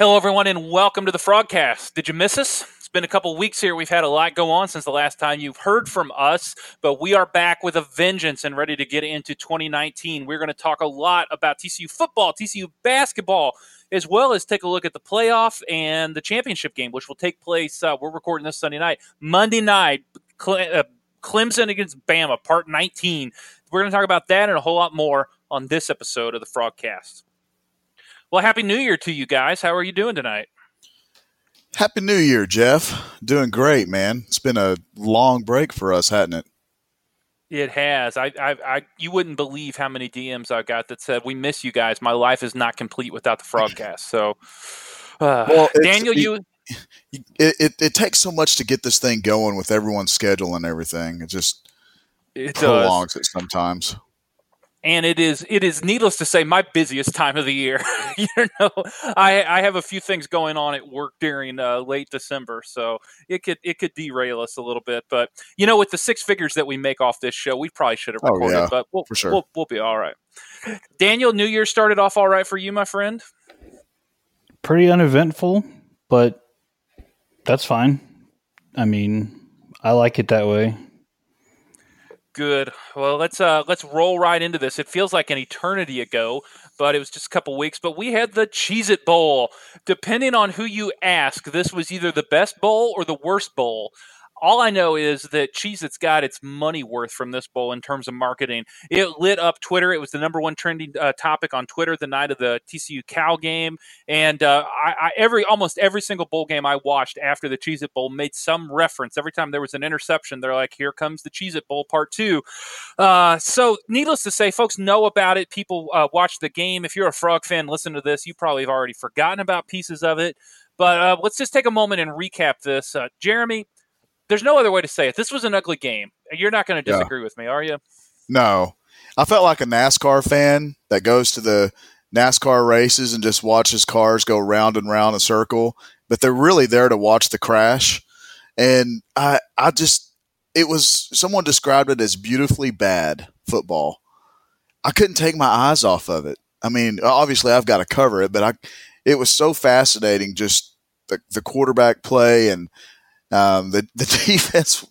Hello, everyone, and welcome to the Frogcast. Did you miss us? It's been a couple weeks here. We've had a lot go on since the last time you've heard from us, but we are back with a vengeance and ready to get into 2019. We're going to talk a lot about TCU football, TCU basketball, as well as take a look at the playoff and the championship game, which will take place. Uh, we're recording this Sunday night, Monday night. uh, Clemson against Bama, part 19. We're going to talk about that and a whole lot more on this episode of the Frogcast. Well, happy New Year to you guys. How are you doing tonight? Happy New Year, Jeff. Doing great, man. It's been a long break for us, hasn't it? It has. I, I, I, you wouldn't believe how many DMs I got that said, "We miss you guys. My life is not complete without the Frogcast." So, uh, well, Daniel, you. It, it, it takes so much to get this thing going with everyone's schedule and everything. It just it prolongs does. it sometimes and it is it is needless to say my busiest time of the year. you know, I I have a few things going on at work during uh, late December, so it could it could derail us a little bit. But you know, with the six figures that we make off this show, we probably should have recorded. Oh, yeah, but we'll, for sure. we'll we'll be all right. Daniel, New Year started off all right for you, my friend. Pretty uneventful, but that's fine. I mean, I like it that way. Good. Well, let's uh let's roll right into this. It feels like an eternity ago, but it was just a couple weeks. But we had the Cheez It Bowl. Depending on who you ask, this was either the best bowl or the worst bowl all I know is that Cheez Its got its money worth from this bowl in terms of marketing. It lit up Twitter. It was the number one trending uh, topic on Twitter the night of the TCU Cal game. And uh, I, I, every almost every single bowl game I watched after the Cheez It Bowl made some reference. Every time there was an interception, they're like, here comes the Cheez It Bowl part two. Uh, so, needless to say, folks know about it. People uh, watch the game. If you're a Frog fan, listen to this. You probably have already forgotten about pieces of it. But uh, let's just take a moment and recap this. Uh, Jeremy, there's no other way to say it. This was an ugly game. You're not going to disagree yeah. with me, are you? No. I felt like a NASCAR fan that goes to the NASCAR races and just watches cars go round and round a circle, but they're really there to watch the crash. And I, I just, it was, someone described it as beautifully bad football. I couldn't take my eyes off of it. I mean, obviously I've got to cover it, but I, it was so fascinating just the, the quarterback play and um, the the defense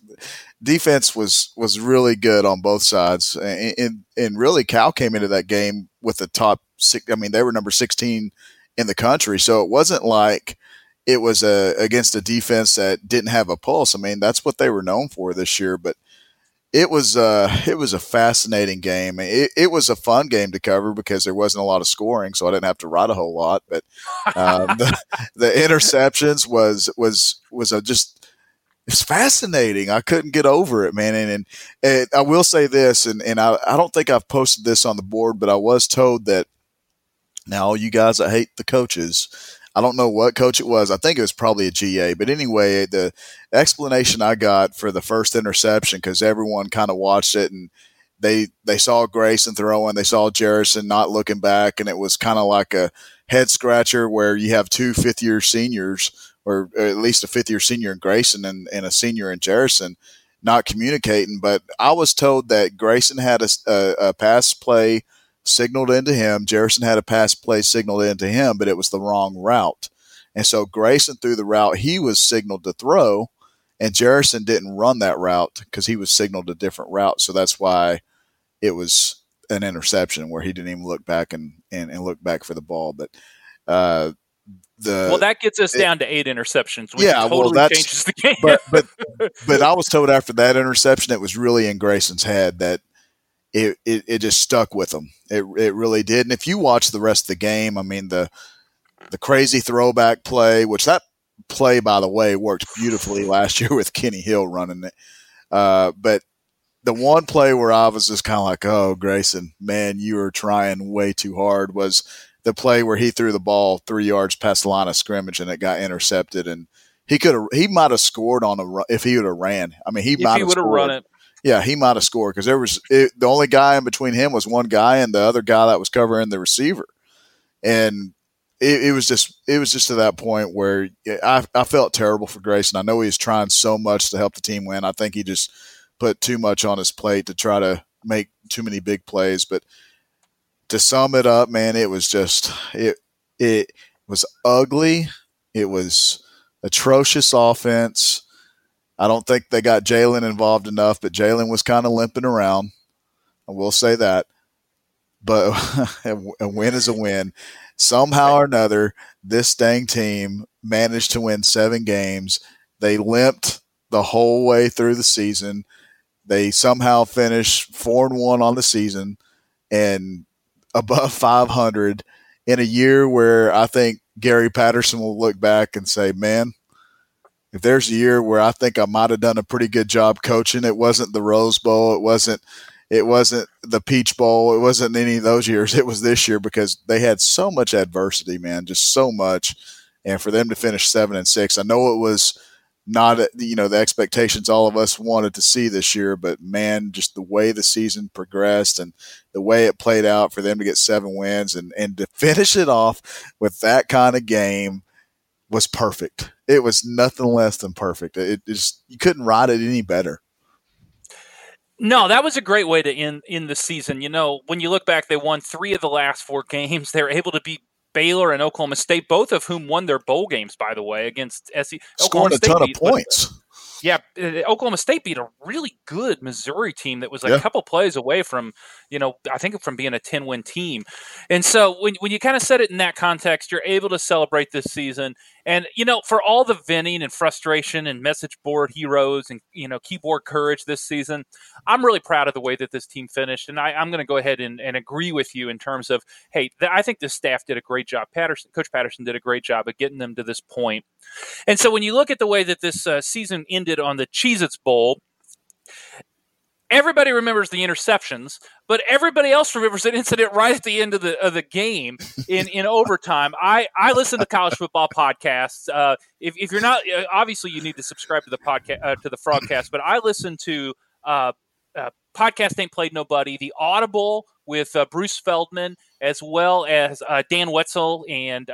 defense was was really good on both sides, and, and really Cal came into that game with the top six. I mean, they were number sixteen in the country, so it wasn't like it was a against a defense that didn't have a pulse. I mean, that's what they were known for this year, but it was uh, it was a fascinating game. It, it, was a fun game to cover because there wasn't a lot of scoring, so I didn't have to write a whole lot. But um, the, the interceptions was was was a just it's fascinating. I couldn't get over it, man. And, and, and I will say this, and, and I, I don't think I've posted this on the board, but I was told that now all you guys that hate the coaches, I don't know what coach it was. I think it was probably a GA. But anyway, the explanation I got for the first interception, because everyone kind of watched it and they they saw Grayson throwing, they saw Jerrison not looking back, and it was kind of like a head scratcher where you have two fifth year seniors or at least a fifth year senior in Grayson and, and a senior in Jerison not communicating. But I was told that Grayson had a, a, a pass play signaled into him. Jerison had a pass play signaled into him, but it was the wrong route. And so Grayson threw the route he was signaled to throw, and Jerison didn't run that route because he was signaled a different route. So that's why it was an interception where he didn't even look back and, and, and look back for the ball. But uh, the well that gets us it, down to eight interceptions yeah totally well that's changes the game. but, but but i was told after that interception it was really in grayson's head that it, it, it just stuck with him. It, it really did. And if you watch the rest of the game i mean the the crazy throwback play which that play by the way worked beautifully last year with kenny hill running it. Uh, but the one play where i was just kind of like oh grayson man you are trying way too hard was the play where he threw the ball three yards past the line of scrimmage and it got intercepted, and he could have he might have scored on a if he would have ran. I mean, he if might have run it. Yeah, he might have scored because there was it, the only guy in between him was one guy and the other guy that was covering the receiver, and it, it was just it was just to that point where I, I felt terrible for Grayson. I know he was trying so much to help the team win. I think he just put too much on his plate to try to make too many big plays, but to sum it up, man, it was just it it was ugly. It was atrocious offense. I don't think they got Jalen involved enough, but Jalen was kind of limping around. I will say that. But a win is a win. Somehow or another, this dang team managed to win seven games. They limped the whole way through the season. They somehow finished four and one on the season and above 500 in a year where I think Gary Patterson will look back and say, man, if there's a year where I think I might have done a pretty good job coaching, it wasn't the Rose Bowl, it wasn't it wasn't the Peach Bowl, it wasn't any of those years. It was this year because they had so much adversity, man, just so much. And for them to finish seven and six, I know it was not you know the expectations all of us wanted to see this year, but man, just the way the season progressed and the way it played out for them to get seven wins and and to finish it off with that kind of game was perfect. It was nothing less than perfect. It just you couldn't ride it any better. No, that was a great way to end in the season. You know, when you look back, they won three of the last four games. They were able to beat Baylor and Oklahoma State, both of whom won their bowl games, by the way, against SC. Scored a ton beat, of points. Yeah, uh, Oklahoma State beat a really good Missouri team that was like yeah. a couple plays away from, you know, I think from being a 10 win team. And so when, when you kind of set it in that context, you're able to celebrate this season. And, you know, for all the venting and frustration and message board heroes and, you know, keyboard courage this season, I'm really proud of the way that this team finished. And I, am going to go ahead and, and, agree with you in terms of, hey, th- I think the staff did a great job. Patterson, Coach Patterson did a great job of getting them to this point. And so when you look at the way that this uh, season ended on the Cheez Its Bowl, everybody remembers the interceptions, but everybody else remembers an incident right at the end of the of the game in in overtime. I I listen to college football podcasts. Uh, if, if you're not uh, obviously you need to subscribe to the podcast uh, to the Frogcast, but I listen to uh, uh, podcast ain't played nobody, the Audible with uh, Bruce Feldman as well as Dan Wetzel and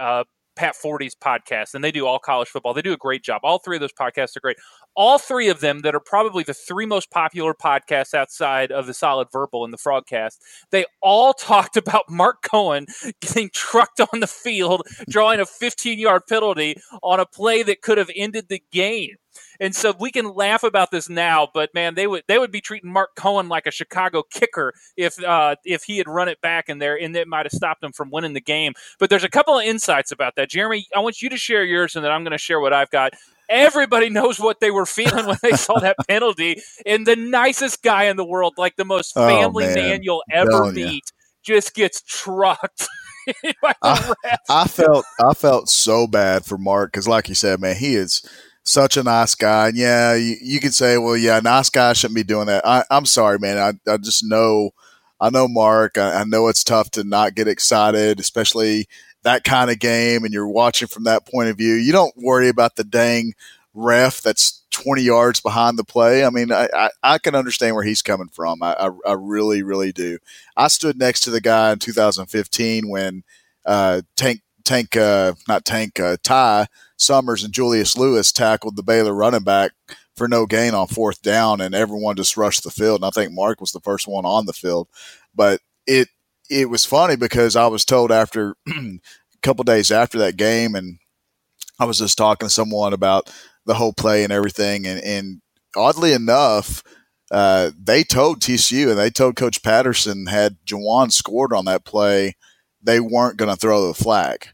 Pat Forde's podcast, and they do all college football. They do a great job. All three of those podcasts are great. All three of them that are probably the three most popular podcasts outside of the Solid Verbal and the Frogcast. They all talked about Mark Cohen getting trucked on the field, drawing a 15 yard penalty on a play that could have ended the game. And so we can laugh about this now, but man, they would they would be treating Mark Cohen like a Chicago kicker if uh, if he had run it back in there, and it might have stopped him from winning the game. But there's a couple of insights about that, Jeremy. I want you to share yours, and then I'm going to share what I've got. Everybody knows what they were feeling when they saw that penalty, and the nicest guy in the world, like the most oh, family oh, man. man. you'll ever meet, just gets trucked. I, I, felt I felt so bad for Mark because, like you said, man, he is such a nice guy. And yeah, you, you could say, well, yeah, nice guy shouldn't be doing that. I, am sorry, man. I, I just know, I know Mark. I, I know it's tough to not get excited, especially that kind of game. And you're watching from that point of view. You don't worry about the dang ref that's 20 yards behind the play. I mean, I, I, I can understand where he's coming from. I, I, I, really, really do. I stood next to the guy in 2015 when uh, Tank, Tank, uh, not Tank, uh, Ty Summers and Julius Lewis tackled the Baylor running back for no gain on fourth down, and everyone just rushed the field. And I think Mark was the first one on the field. But it it was funny because I was told after a couple days after that game, and I was just talking to someone about the whole play and everything, and, and oddly enough, uh, they told TCU and they told Coach Patterson had Jawuan scored on that play, they weren't going to throw the flag.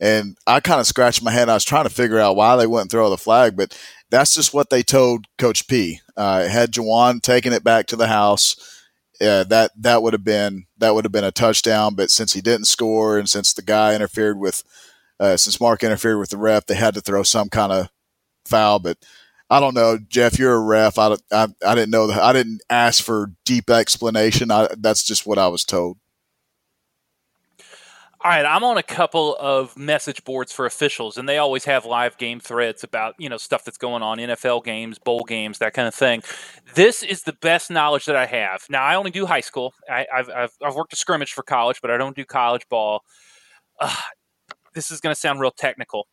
And I kind of scratched my head. I was trying to figure out why they wouldn't throw the flag, but that's just what they told Coach P. Uh, had Jawuan taken it back to the house, uh, that that would have been that would have been a touchdown. But since he didn't score, and since the guy interfered with, uh, since Mark interfered with the ref, they had to throw some kind of foul. But I don't know, Jeff. You're a ref. I, I, I didn't know that. I didn't ask for deep explanation. I, that's just what I was told. All right, I'm on a couple of message boards for officials, and they always have live game threads about you know stuff that's going on, NFL games, bowl games, that kind of thing. This is the best knowledge that I have. Now, I only do high school. I, have I've, I've worked a scrimmage for college, but I don't do college ball. This is going to sound real technical.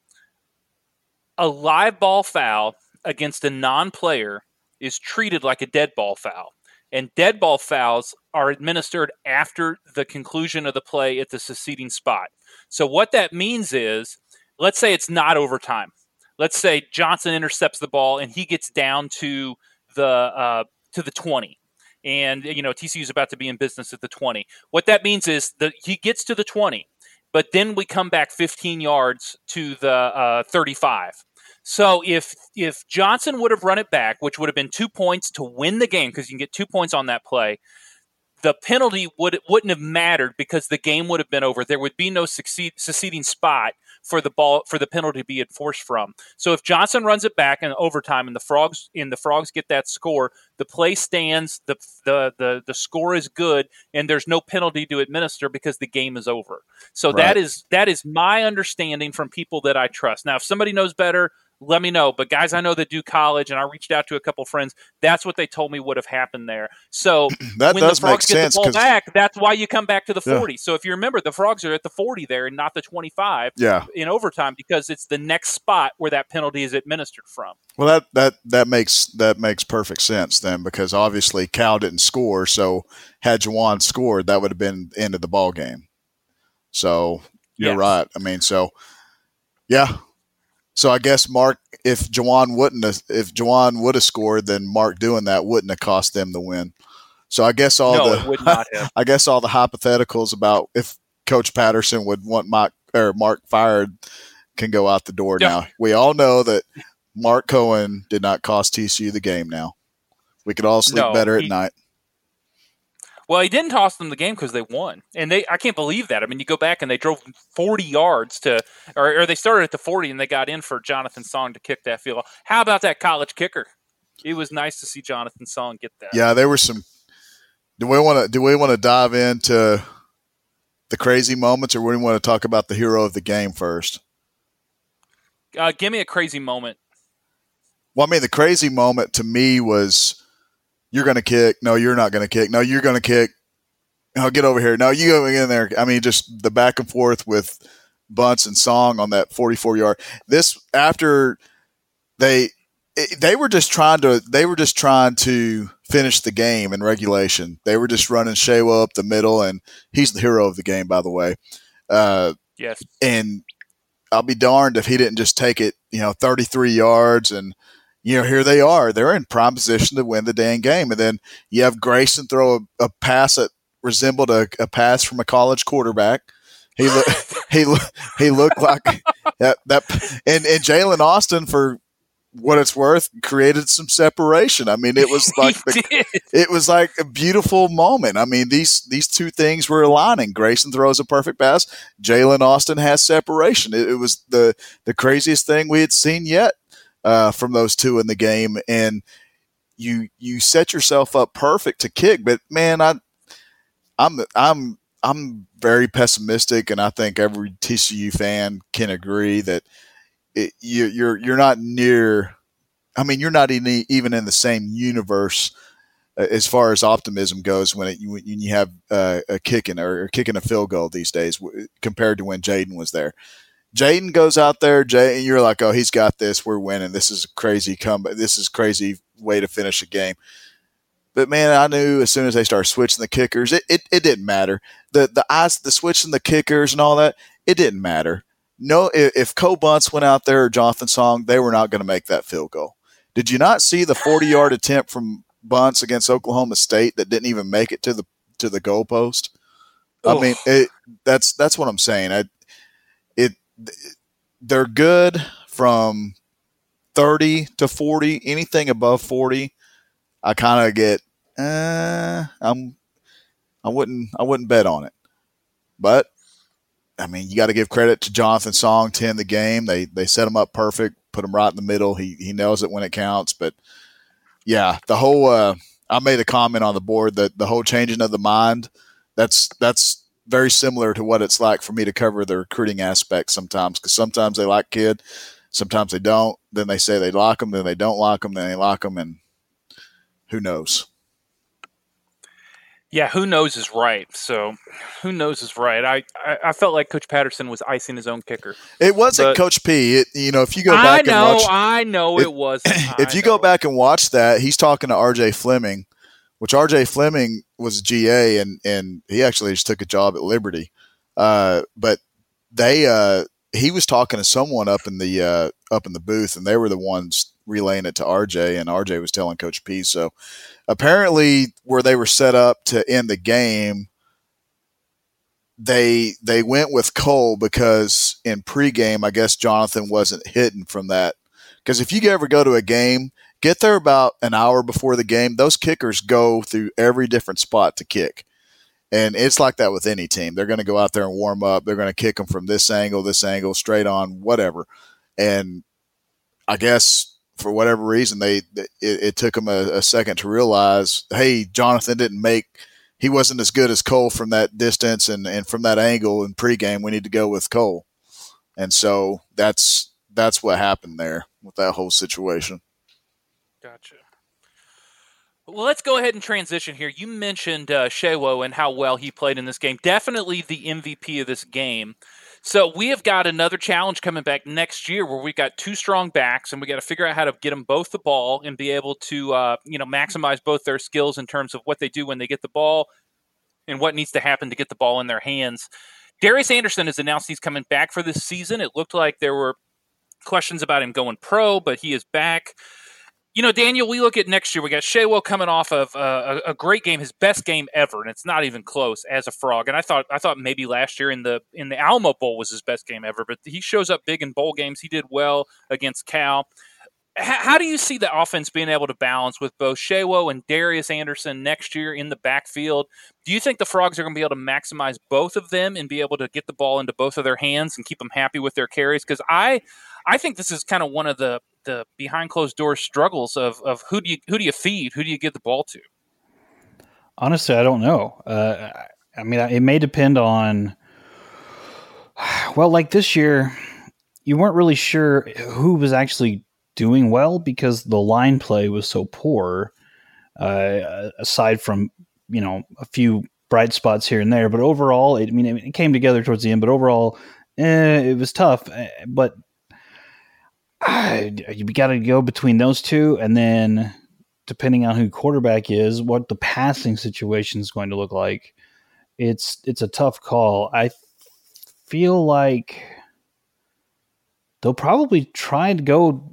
A live ball foul against a non-player is treated like a dead ball foul and dead ball fouls are administered after the conclusion of the play at the succeeding spot. So what that means is let's say it's not overtime. Let's say Johnson intercepts the ball and he gets down to the uh, to the 20 and you know TCU is about to be in business at the 20. What that means is that he gets to the 20, but then we come back 15 yards to the uh, 35. So if if Johnson would have run it back, which would have been two points to win the game because you can get two points on that play, the penalty would wouldn't have mattered because the game would have been over. There would be no succeed, succeeding spot for the ball for the penalty to be enforced from. So if Johnson runs it back in overtime and the frogs and the frogs get that score, the play stands, the the the, the score is good, and there's no penalty to administer because the game is over. So right. that is that is my understanding from people that I trust. Now, if somebody knows better, let me know. But guys I know that do college, and I reached out to a couple friends. That's what they told me would have happened there. So that when does the frogs make get sense. the ball back, that's why you come back to the Yeah. 40. So if you remember, the frogs are at the 40 there and not the 25 yeah. in overtime because it's the next spot where that penalty is administered from. Well, that that that makes that makes perfect sense then because obviously Cal didn't score, so had Jawuan scored, that would have been the end of the ball game. So you're Yes. right. I mean, so yeah. So I guess Mark, if Jawuan wouldn't have, if Jawuan would have scored, then Mark doing that wouldn't have cost them the win. So I guess all no, the it would not have. I guess all the hypotheticals about if Coach Patterson would want Mike or Mark fired can go out the door Yeah. now. We all know that Mark Cohen did not cost TCU the game. Now we could all sleep No, better at he- night. Well, he didn't toss them the game because they won, and they I can't believe that. I mean, you go back and they drove 40 yards to, or, or they started at the 40 and they got in for Jonathan Song to kick that field. How about that college kicker? It was nice to see Jonathan Song get that. Yeah, there were some. Do we want to? Do we want to dive into the crazy moments, or do we want to talk about the hero of the game first? Uh, give me a crazy moment. Well, I mean, the crazy moment to me was you're going to kick. No, you're not going to kick. No, you're going to kick. No, get over here. No, you go in there. I mean, just the back and forth with Bunce and Song on that 44 yard. This after they they were just trying to they were just trying to finish the game in regulation. They were just running Sewo up the middle, and he's the hero of the game, by the way. Uh, Yes. and I'll be darned if he didn't just take it, you know, 33 yards and you know, here they are. They're in prime position to win the dang game. And then you have Grayson throw a, a pass that resembled a, a pass from a college quarterback. He looked he look, he looked like that that and, and Jalen Austin for what it's worth created some separation. I mean, it was like the, it was like a beautiful moment. I mean, these these two things were aligning. Grayson throws a perfect pass. Jalen Austin has separation. It, it was the the craziest thing we had seen yet uh, from those two in the game, and you you set yourself up perfect to kick. But man, I I'm I'm I'm very pessimistic, and I think every TCU fan can agree that it, you, you're you're not near. I mean, you're not in even in the same universe uh, as far as optimism goes when it, you, when you have uh, a kicking or, kicking a field goal these days compared to when Jaden was there. Jaden goes out there, Jay, and you're like, oh, he's got this. We're winning. This is a crazy comeback. This is a crazy way to finish a game. But man, I knew as soon as they started switching the kickers, it, it, it didn't matter. The the ice, the switching the kickers and all that, it didn't matter. No, if, if Cole Bunce went out there or Jonathan Song, they were not going to make that field goal. Did you not see the 40 yard attempt from Bunce against Oklahoma State that didn't even make it to the to the goalpost? I mean, it, that's that's what I'm saying. I, they're good from 30 to 40. Anything above 40, I kind of get. Uh, I'm. I wouldn't. I wouldn't bet on it. But I mean, you got to give credit to Jonathan Song to end the game. They they set him up perfect, put him right in the middle. He he nails it when it counts. But yeah, the whole. Uh, I made a comment on the board that the whole changing of the mind. That's that's very similar to what it's like for me to cover the recruiting aspect sometimes because sometimes they like kid, sometimes they don't. Then they say they like them, then they don't like them, then they like them, and who knows? Yeah, who knows is right. So, who knows is right. I, I, I felt like Coach Patterson was icing his own kicker. It wasn't But- Coach P. It, you know, if you go back, I know, and watch, I know if- it was. if you go back and watch that, he's talking to R.J. Fleming, which R.J. Fleming was GA, and and he actually just took a job at Liberty. Uh, but they uh, he was talking to someone up in the uh, up in the booth, and they were the ones relaying it to RJ, and RJ was telling Coach P. So apparently, where they were set up to end the game, they they went with Cole because in pregame, I guess Jonathan wasn't hitting from that. Because if you ever go to a game, get there about an hour before the game. Those kickers go through every different spot to kick. And it's like that with any team. They're going to go out there and warm up. They're going to kick them from this angle, this angle, straight on, whatever. And I guess for whatever reason, they it, it took them a, a, second to realize, hey, Jonathan didn't make. He wasn't as good as Cole from that distance and, and from that angle in pregame. We need to go with Cole, and so that's that's what happened there with that whole situation. Gotcha. Well, let's go ahead and transition here. You mentioned uh, Sewo and how well he played in this game. Definitely the MVP of this game. So we have got another challenge coming back next year where we've got two strong backs, and we got to figure out how to get them both the ball and be able to, uh, you know, maximize both their skills in terms of what they do when they get the ball and what needs to happen to get the ball in their hands. Darius Anderson has announced he's coming back for this season. It looked like there were questions about him going pro, but he is back you know, Daniel, we look at next year. We got Sewo coming off of uh, a, a, great game, his best game ever, and it's not even close as a frog. And I thought, I thought maybe last year in the in the Alamo Bowl was his best game ever, but he shows up big in bowl games. He did well against Cal. H- how do you see the offense being able to balance with both Sewo and Darius Anderson next year in the backfield? Do you think the Frogs are going to be able to maximize both of them and be able to get the ball into both of their hands and keep them happy with their carries? Because I, I think this is kind of one of the the behind closed doors struggles of, of who do you who do you feed, who do you get the ball to? Honestly, I don't know. Uh, I mean, it may depend on. Well, like this year, you weren't really sure who was actually doing well because the line play was so poor. Uh, aside from you know a few bright spots here and there, but overall, it, I mean, it came together towards the end. But overall, eh, it was tough. Eh, you got to go between those two, and then depending on who quarterback is, what the passing situation is going to look like. It's it's a tough call. I feel like they'll probably try to go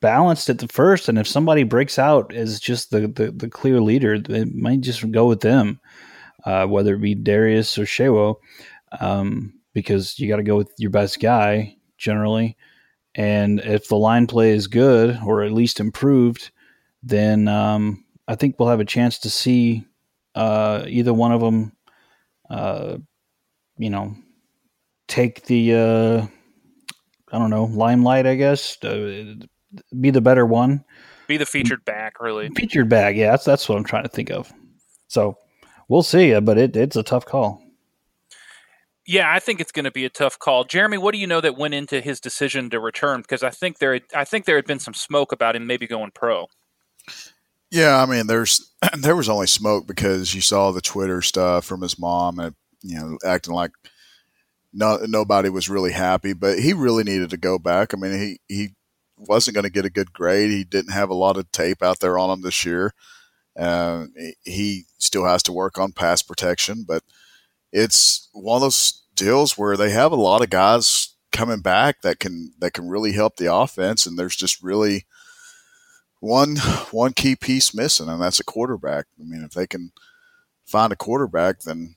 balanced at the first, and if somebody breaks out as just the the, the clear leader, it might just go with them, uh, whether it be Darius or Sewo, um, because you got to go with your best guy generally. And if the line play is good or at least improved, then um, I think we'll have a chance to see uh, either one of them, uh, you know, take the uh, I don't know limelight. I guess uh, be the better one, be the featured back, really featured back. Yeah, that's that's what I'm trying to think of. So we'll see, but it, it's a tough call. Yeah, I think it's going to be a tough call. Jeremy, what do you know that went into his decision to return? Because I think there, I think there had been some smoke about him maybe going pro. Yeah, I mean, there's there was only smoke because you saw the Twitter stuff from his mom and you know acting like no nobody was really happy, but he really needed to go back. I mean, he he wasn't going to get a good grade. He didn't have a lot of tape out there on him this year. Uh, he still has to work on pass protection, but it's one of those deals where they have a lot of guys coming back that can that can really help the offense, and there's just really one one key piece missing, and that's a quarterback. I mean, if they can find a quarterback, then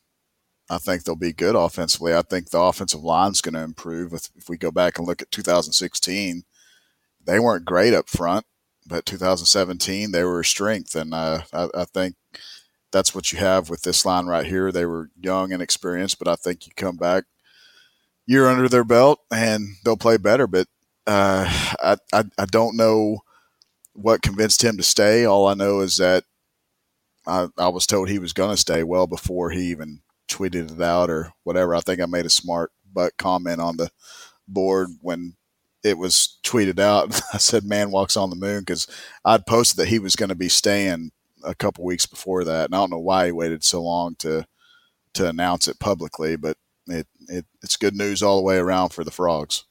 I think they'll be good offensively. I think the offensive line's going to improve. If, if we go back and look at 2016, they weren't great up front, but 2017 they were a strength, and uh, I, I think that's what you have with this line right here. They were young and experienced, but I think you come back year under their belt and they'll play better. But uh, I, I, I don't know what convinced him to stay. All I know is that I, I was told he was going to stay well before he even tweeted it out or whatever. I think I made a smart but comment on the board when it was tweeted out. I said, "Man walks on the moon" because I'd posted that he was going to be staying a couple weeks before that, and I don't know why he waited so long to to announce it publicly, but it, it it's good news all the way around for the frogs.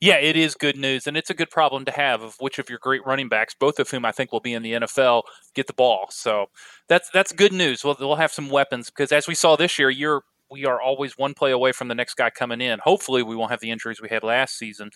Yeah, it is good news, and it's a good problem to have. Of which of your great running backs, both of whom I think will be in the NFL, get the ball. So that's that's good news. We'll we'll have some weapons because as we saw this year, you're we are always one play away from the next guy coming in. Hopefully, we won't have the injuries we had last season.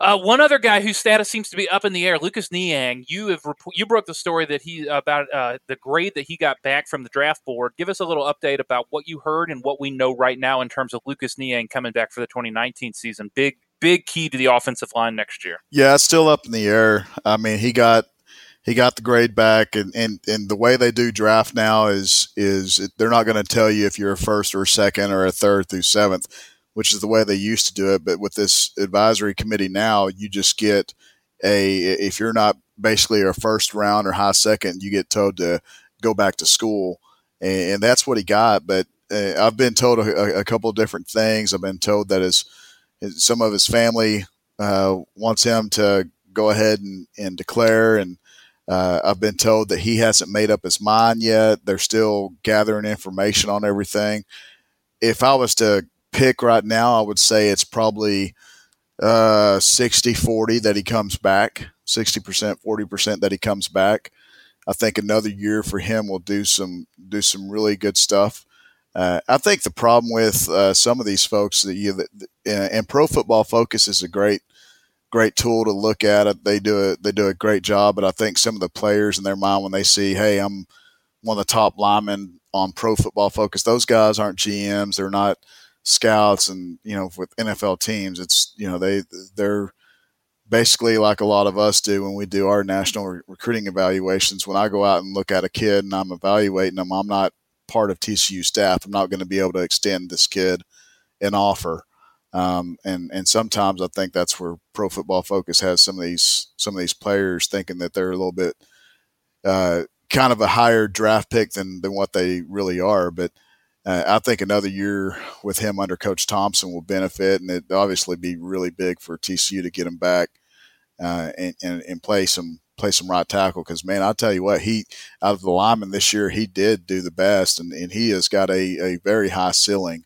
Uh, one other guy whose status seems to be up in the air, Lucas Niang. You have you broke the story that he about uh, the grade that he got back from the draft board. Give us a little update about what you heard and what we know right now in terms of Lucas Niang coming back for the 2019 season. Big big key to the offensive line next year. Yeah, it's still up in the air. I mean, he got he got the grade back, and and, and the way they do draft now is is they're not going to tell you if you're a first or a second or a third through seventh which is the way they used to do it. But with this advisory committee now, you just get a if you're not basically a first round or high second, you get told to go back to school, and, and that's what he got. But uh, I've been told a, a, couple of different things. I've been told that his, his some of his family uh, wants him to go ahead and, and declare and. Uh, I've been told that he hasn't made up his mind yet. They're still gathering information on everything. If I was to pick right now, I would say it's probably uh, 60 40 that he comes back, 60%, 40% that he comes back. I think another year for him will do some do some really good stuff. Uh, I think the problem with uh, some of these folks that you that, and Pro Football Focus is a great great tool to look at it. They do a they do a great job, but I think some of the players in their mind when they see, hey, I'm one of the top linemen on Pro Football Focus, those guys aren't GMs. They're not scouts and you know with NFL teams, it's you know they they're basically like a lot of us do when we do our national re- recruiting evaluations. When I go out and look at a kid and I'm evaluating them, I'm not part of TCU staff. I'm not going to be able to extend this kid an offer. Um, and and sometimes I think that's where Pro Football Focus has some of these some of these players thinking that they're a little bit uh, kind of a higher draft pick than than what they really are. But uh, I think another year with him under Coach Thomsen will benefit, and it obviously be really big for TCU to get him back uh, and, and, and play some play some right tackle. Because man, I tell you what, he out of the linemen this year, he did do the best, and, and he has got a, a very high ceiling.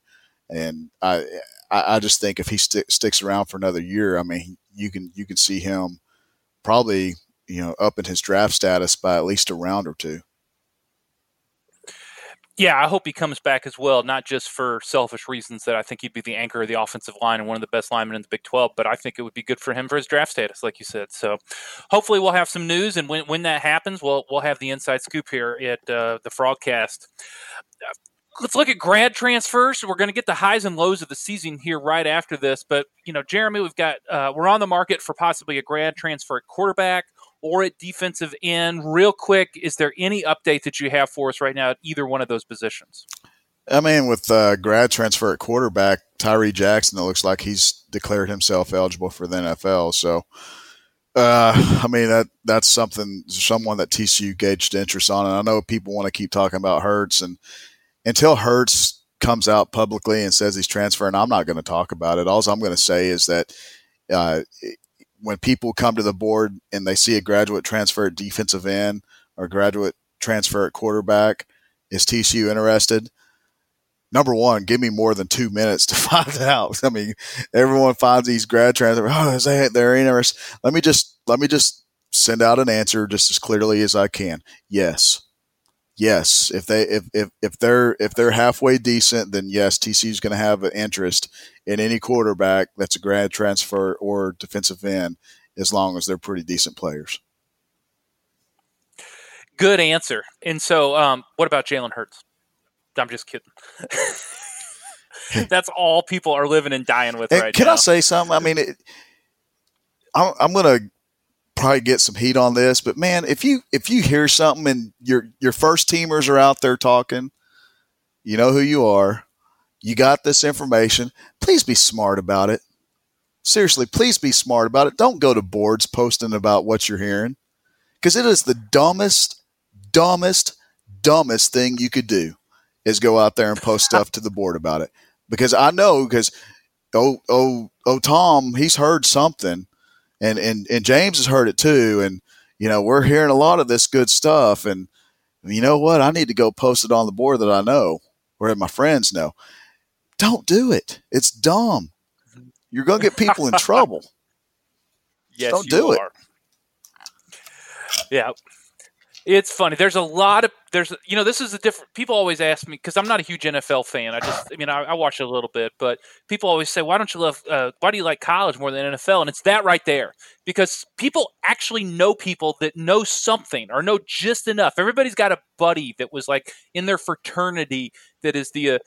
And I I, just think if he st- sticks around for another year, I mean, you can you can see him probably you know up in his draft status by at least a round or two. Yeah, I hope he comes back as well, not just for selfish reasons that I think he'd be the anchor of the offensive line and one of the best linemen in the Big 12, but I think it would be good for him for his draft status, like you said. So hopefully we'll have some news, and when, when that happens, we'll, we'll have the inside scoop here at uh, the Frogcast. Let's look at grad transfers. We're going to get the highs and lows of the season here right after this. But you know, Jeremy, we've got uh, we're on the market for possibly a grad transfer at quarterback or at defensive end. Real quick, is there any update that you have for us right now at either one of those positions? I mean, with uh, grad transfer at quarterback, Tyree Jackson, it looks like he's declared himself eligible for the NFL. So, uh, I mean that that's something someone that TCU gauged interest on, and I know people want to keep talking about Hurts, and until Hurts comes out publicly and says he's transferring, I'm not going to talk about it. All I'm going to say is that uh, when people come to the board and they see a graduate transfer at defensive end or graduate transfer at quarterback, is TCU interested? Number one, give me more than two minutes to find out. I mean, everyone finds these grad transfers. Oh, they, they're interested. Let me just let me just send out an answer just as clearly as I can. Yes, yes. If they if if, if they're if they're halfway decent, then yes, TCU is going to have an interest in any quarterback that's a grad transfer or defensive end, as long as they're pretty decent players. Good answer. And so, um, what about Jalen Hurts? I'm just kidding. that's all people are living and dying with and right can now. I say something? I mean, it, I'm, I'm going to probably get some heat on this, but man, if you if you hear something and your your first teamers are out there talking, you know who you are. You got this information. Please be smart about it. Seriously, please be smart about it. Don't go to boards posting about what you're hearing because it is the dumbest, dumbest, dumbest thing you could do is go out there and post stuff to the board about it. Because I know because oh oh oh Tom, he's heard something and and and James has heard it too, and you know we're hearing a lot of this good stuff, and you know what? I need to go post it on the board that I know or that my friends know. Don't do it. It's dumb. You're going to get people in trouble. yes, don't do are. it. Yeah. It's funny. There's a lot of there's you know this is a different. People always ask me because I'm not a huge NFL fan. I just I mean I, I watch it a little bit, but people always say why don't you love uh, why do you like college more than NFL? And it's that right there because people actually know people that know something or know just enough. Everybody's got a buddy that was like in their fraternity that is the uh,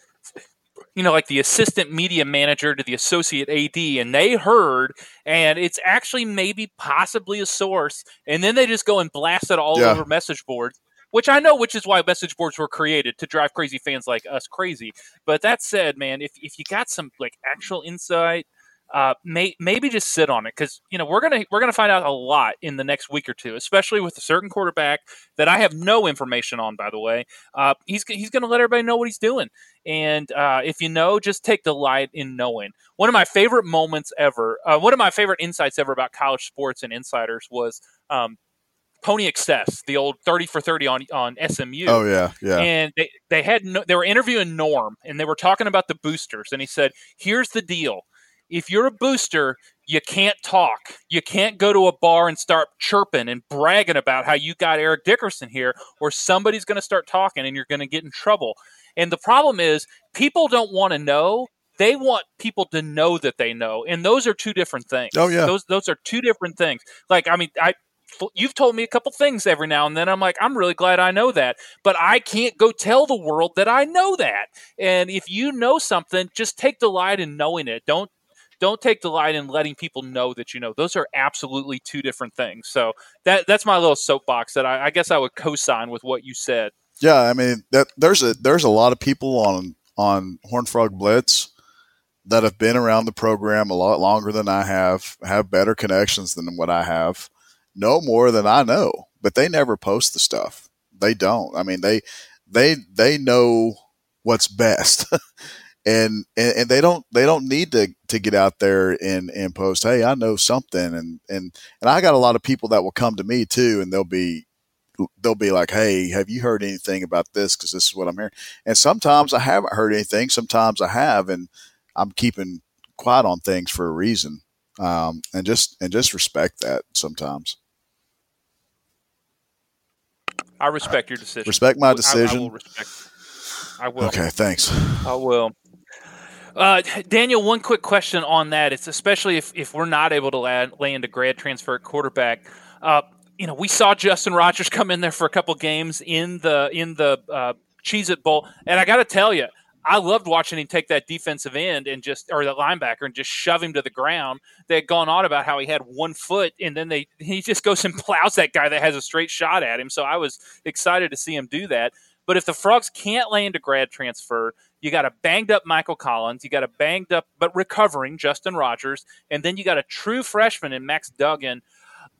you know, like the assistant media manager to the associate AD, and they heard, and it's actually maybe possibly a source, and then they just go and blast it all yeah. over message boards, which I know, which is why message boards were created to drive crazy fans like us crazy. But that said, man, if if you got some like actual insight uh, may, maybe just sit on it because you know we're gonna we're gonna find out a lot in the next week or two, especially with a certain quarterback that I have no information on. By the way, uh, he's he's gonna let everybody know what he's doing, and uh, if you know, just take delight in knowing. One of my favorite moments ever, uh, one of my favorite insights ever about college sports and insiders was. Um, Pony Excess, the old thirty for thirty on on SMU. Oh yeah, yeah. And they they had no, they were interviewing Norm, and they were talking about the boosters, and he said, "Here's the deal: if you're a booster, you can't talk. You can't go to a bar and start chirping and bragging about how you got Eric Dickerson here, or somebody's going to start talking and you're going to get in trouble. And the problem is, people don't want to know. They want people to know that they know, and those are two different things. Oh yeah, those those are two different things. Like I mean, I you've told me a couple things every now and then. I'm like, I'm really glad I know that, but I can't go tell the world that I know that. And if you know something, just take delight in knowing it. Don't don't take delight in letting people know that you know. Those are absolutely two different things. So that that's my little soapbox that I, I guess I would co-sign with what you said. Yeah, I mean that there's a there's a lot of people on on Horn Frog Blitz that have been around the program a lot longer than I have, have better connections than what I have, know more than I know, but they never post the stuff. They don't. I mean, they they they know what's best. and, and and they don't they don't need to to get out there and and post hey i know something and and and i got a lot of people that will come to me too and they'll be they'll be like hey have you heard anything about this because this is what i'm hearing and sometimes i haven't heard anything sometimes i have and i'm keeping quiet on things for a reason um, and just and just respect that sometimes I respect your decision. Respect my decision. I, I will respect. I will. Okay, thanks. I will. Uh, Daniel, one quick question on that. It's especially if, if we're not able to land, land a grad transfer quarterback. Uh, you know, we saw Justin Rogers come in there for a couple games in the in the uh, Cheez It Bowl, and I got to tell you, I loved watching him take that defensive end and just or the linebacker and just shove him to the ground. They had gone on about how he had one foot, and then they he just goes and plows that guy that has a straight shot at him. So I was excited to see him do that. But if the Frogs can't land a grad transfer, you got a banged up Michael Collins, you got a banged up but recovering Justin Rogers, and then you got a true freshman in Max Duggan.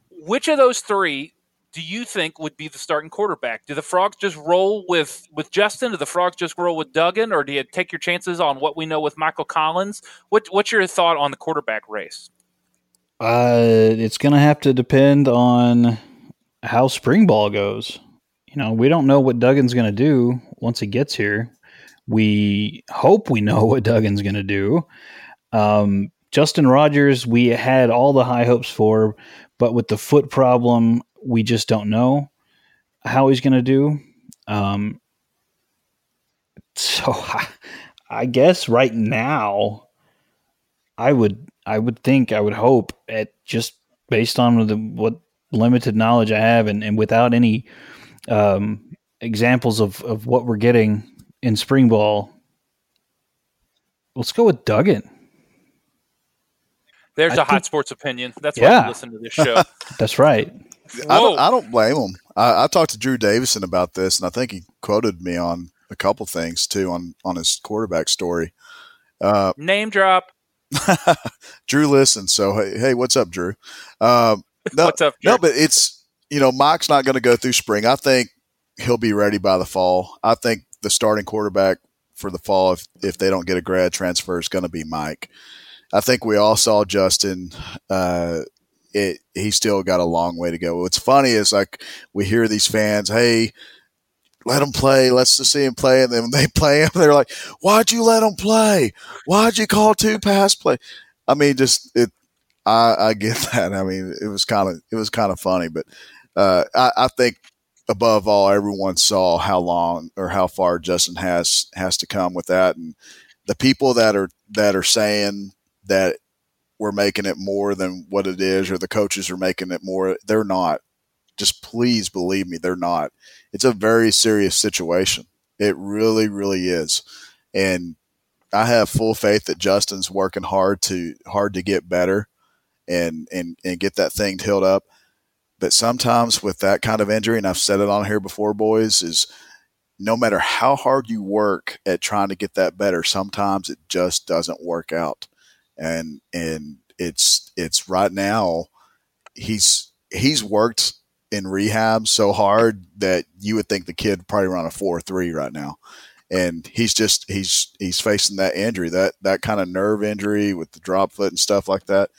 Which of those three do you think would be the starting quarterback? Do the Frogs just roll with with Justin? Do the Frogs just roll with Duggan, or do you take your chances on what we know with Michael Collins? What, what's your thought on the quarterback race? Uh, it's going to have to depend on how spring ball goes you know, we don't know what Duggan's going to do once he gets here. We hope we know what Duggan's going to do. Um, Justin Rogers, we had all the high hopes for, but with the foot problem, we just don't know how he's going to do. Um, so I, I guess right now, I would I would think I would hope at just based on the what limited knowledge I have and, and without any um, examples of, of what we're getting in spring ball, let's go with Duggan. There's I a think, hot sports opinion. That's why yeah. you listen to this show. That's right. I don't, I don't, blame him. I, I, talked to Drew Davison about this, and I think he quoted me on a couple things too on on his quarterback story. Uh, Name drop. Drew listen. So hey, hey, what's up, Drew? Uh, no, what's up? Drew? No, but it's you know, Mike's not going to go through spring. I think he'll be ready by the fall. I think the starting quarterback for the fall, if, if they don't get a grad transfer, is going to be Mike. I think we all saw Justin. Uh, it, he still got a long way to go. What's funny is like we hear these fans, hey, let him play. Let's just see him play. And then when they play him, they're like, why'd you let him play? Why'd you call two pass play? I mean, just it. I, I get that. I mean, it was kind of it was kind of funny, but uh, I, I, think above all, everyone saw how long or how far Justin has has to come with that, and the people that are that are saying that we're making it more than what it is, or the coaches are making it more, they're not. Just please believe me, they're not. It's a very serious situation. It really, really is, and I have full faith that Justin's working hard to hard to get better, and and and get that thing healed up but sometimes with that kind of injury, and I've said it on here before, boys, is no matter how hard you work at trying to get that better, sometimes it just doesn't work out. And and it's it's right now he's he's worked in rehab so hard that you would think the kid probably run a four three right now. And he's just he's he's facing that injury, that that kind of nerve injury with the drop foot and stuff like that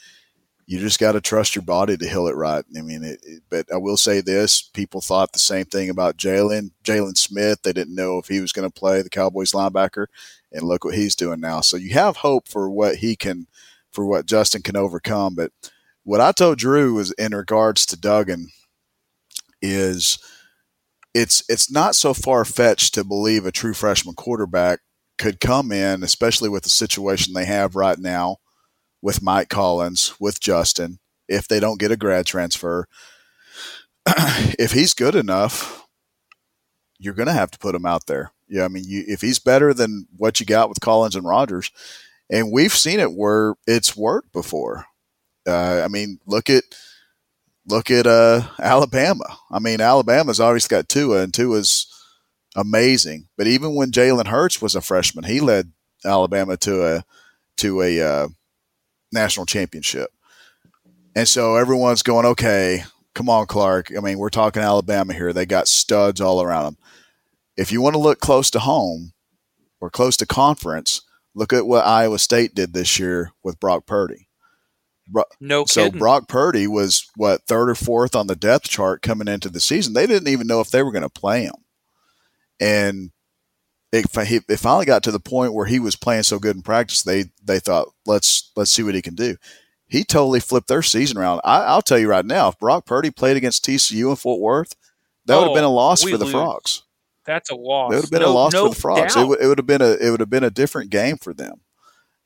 you just got to trust your body to heal it right. I mean, it, it, but I will say this: people thought the same thing about Jalen Jaylon Smith. They didn't know if he was going to play the Cowboys linebacker, and look what he's doing now. So you have hope for what he can, for what Justin can overcome. But what I told Drew was in regards to Duggan is it's it's not so far fetched to believe a true freshman quarterback could come in, especially with the situation they have right now with Mike Collins, with Justin, if they don't get a grad transfer. if he's good enough, you're going to have to put him out there. Yeah, I mean, you, if he's better than what you got with Collins and Rogers, and we've seen it where it's worked before. Uh, I mean, look at look at uh, Alabama. I mean, Alabama's obviously got Tua, and Tua's amazing. But even when Jalen Hurts was a freshman, he led Alabama to a to a uh, national championship. And so everyone's going, okay, come on, Clark. I mean, we're talking Alabama here. They got studs all around them. If you want to look close to home or close to conference, look at what Iowa State did this year with Brock Purdy. No so kidding. Brock Purdy was what third or fourth on the depth chart coming into the season. They didn't even know if they were going to play him, and it, it finally got to the point where he was playing so good in practice. They they thought let's let's see what he can do. He totally flipped their season around. I, will tell you right now, if Brock Purdy played against TCU in Fort Worth, that oh, would have been a loss for the lose. Frogs. That's a loss. It would have been no, a loss no for the Frogs. It, w- it would have been a it would have been a different game for them.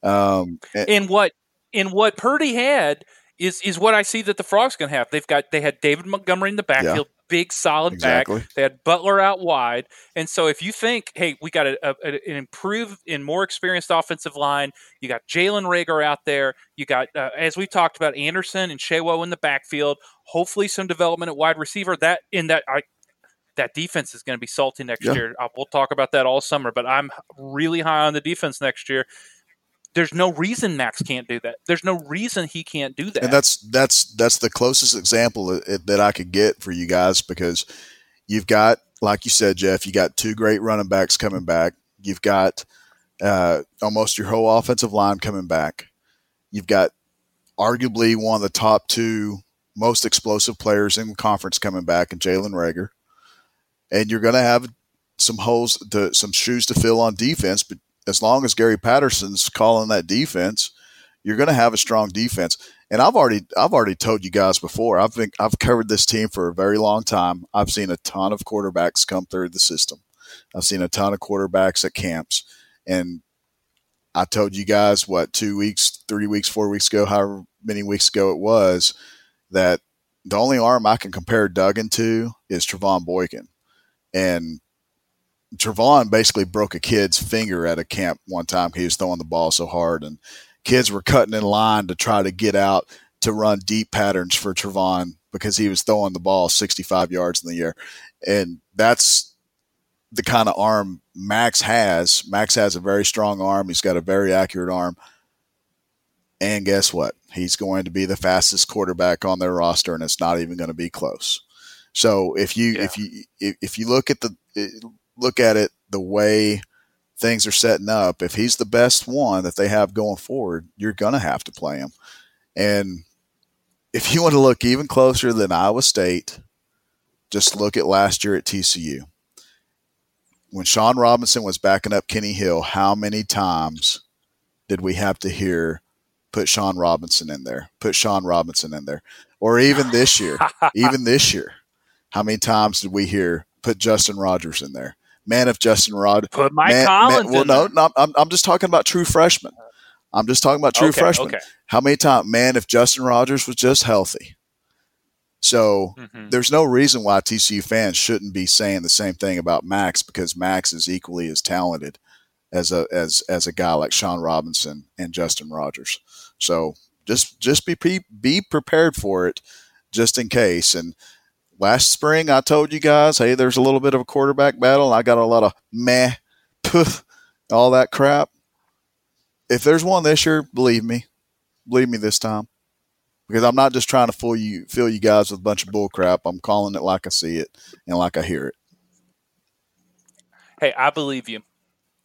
Um, and, and what in what Purdy had is is what I see that the Frogs going to have. They've got they had David Montgomery in the backfield, yeah, big solid exactly. back. They had Butler out wide, and so if you think, hey, we got a, a, an improved and more experienced offensive line, you got Jalen Reagor out there, you got uh, as we talked about Anderson and Sewo in the backfield. Hopefully, some development at wide receiver. That in that I that defense is going to be salty next yeah. year. We'll talk about that all summer, but I'm really high on the defense next year there's no reason Max can't do that. There's no reason he can't do that. And that's that's that's the closest example that, I could get for you guys because you've got, like you said, Jeff, you got two great running backs coming back. You've got uh, almost your whole offensive line coming back. You've got arguably one of the top two most explosive players in the conference coming back, and Jalen Reagor. And you're going to have some holes, to, some shoes to fill on defense, but as long as Gary Patterson's calling that defense, you're going to have a strong defense. And I've already I've already told you guys before. I've been I've covered this team for a very long time. I've seen a ton of quarterbacks come through the system. I've seen a ton of quarterbacks at camps, and I told you guys what two weeks, three weeks, four weeks ago, however many weeks ago it was, that the only arm I can compare Duggan to is Trevone Boykin, and Trevone basically broke a kid's finger at a camp one time. He was throwing the ball so hard, and kids were cutting in line to try to get out to run deep patterns for Trevone because he was throwing the ball 65 yards in the air. And that's the kind of arm Max has. Max has a very strong arm. He's got a very accurate arm. And guess what? He's going to be the fastest quarterback on their roster, and it's not even going to be close. So if you yeah. if you if you look at the look at it the way things are setting up, if he's the best one that they have going forward, you're going to have to play him. And if you want to look even closer than Iowa State, just look at last year at TCU. When Shawn Robinson was backing up Kenny Hill, how many times did we have to hear put Shawn Robinson in there, put Shawn Robinson in there? Or even this year, even this year, how many times did we hear put Justin Rogers in there? Man, if Justin Rod Put Mike man, Collins man- well, in no, no, I'm, I'm just talking about true freshmen. I'm just talking about true Okay, freshmen. okay. How many times, man, if Justin Rogers was just healthy? So Mhm. there's no reason why TCU fans shouldn't be saying the same thing about Max because Max is equally as talented as a as as a guy like Shawn Robinson and Justin Rogers. So just just be be prepared for it, just in case. And last spring, I told you guys, hey, there's a little bit of a quarterback battle. I got a lot of meh, poof, all that crap. If there's one this year, believe me, believe me this time because I'm not just trying to fool you, fill you guys with a bunch of bull crap. I'm calling it like I see it and like I hear it. Hey, I believe you.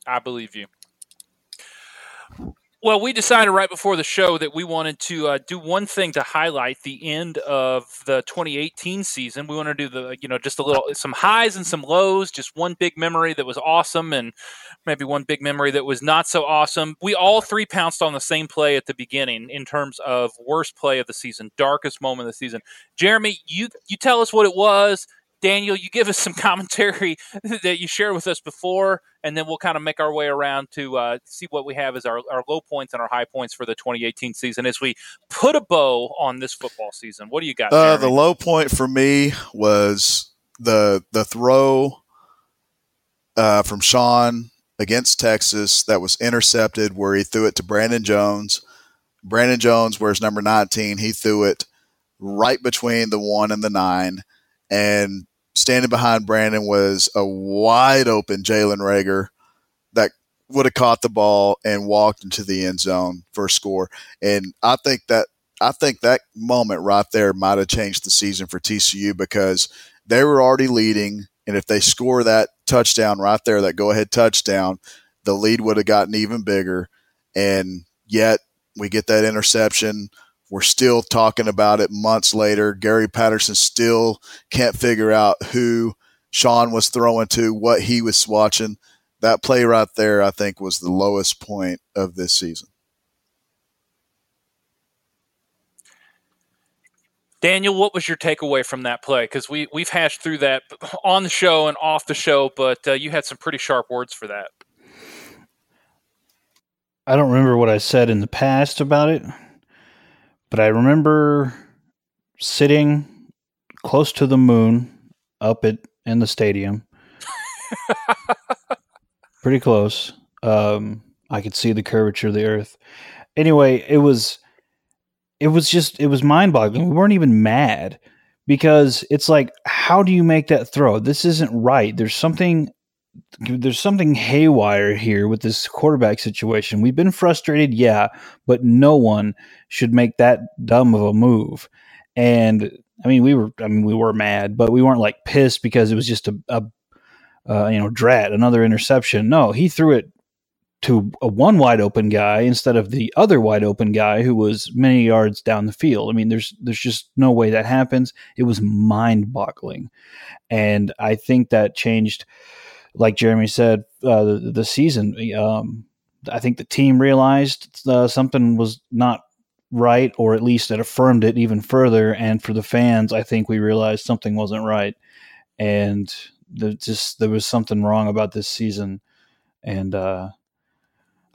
I believe you. Well, we decided right before the show that we wanted to uh, do one thing to highlight the end of the 2018 season. We want to do the, you know, just a little, some highs and some lows, just one big memory that was awesome and maybe one big memory that was not so awesome. We all three pounced on the same play at the beginning in terms of worst play of the season, darkest moment of the season. Jeremy, you you tell us what it was. Daniel, you give us some commentary that you shared with us before, and then we'll kind of make our way around to uh, see what we have as our, our low points and our high points for the 2018 season as we put a bow on this football season. What do you got? Uh, the low point for me was the the throw uh, from Shawn against Texas that was intercepted, where he threw it to Brandon Jones. Brandon Jones wears number 19. He threw it right between the one and the nine, and standing behind Brandon was a wide open Jalen Reagor that would have caught the ball and walked into the end zone for a score. And I think that I think that moment right there might have changed the season for TCU because they were already leading, and if they score that touchdown right there, that go ahead touchdown, the lead would have gotten even bigger. And yet we get that interception. We're still talking about it months later. Gary Patterson still can't figure out who Shawn was throwing to, what he was watching. That play right there, I think, was the lowest point of this season. Daniel, what was your takeaway from that play? Because we we've hashed through that on the show and off the show, but uh, you had some pretty sharp words for that. I don't remember what I said in the past about it, but I remember sitting close to the moon up at in the stadium. Pretty close. Um, I could see the curvature of the earth. Anyway, it was it was just it was mind-boggling. We weren't even mad because it's like how do you make that throw? This isn't right. There's something there's something haywire here with this quarterback situation. We've been frustrated, yeah, but no one should make that dumb of a move. And I mean, we were, I mean, we were mad, but we weren't like pissed because it was just a, a uh, you know, drat, another interception. No, he threw it to a one wide open guy instead of the other wide open guy who was many yards down the field. I mean, there's there's just no way that happens. It was mind boggling, and I think that changed like Jeremy said, uh, the, the season. Um, I think the team realized uh, something was not right, or at least it affirmed it even further. And for the fans, I think we realized something wasn't right, and the, just there was something wrong about this season. And uh,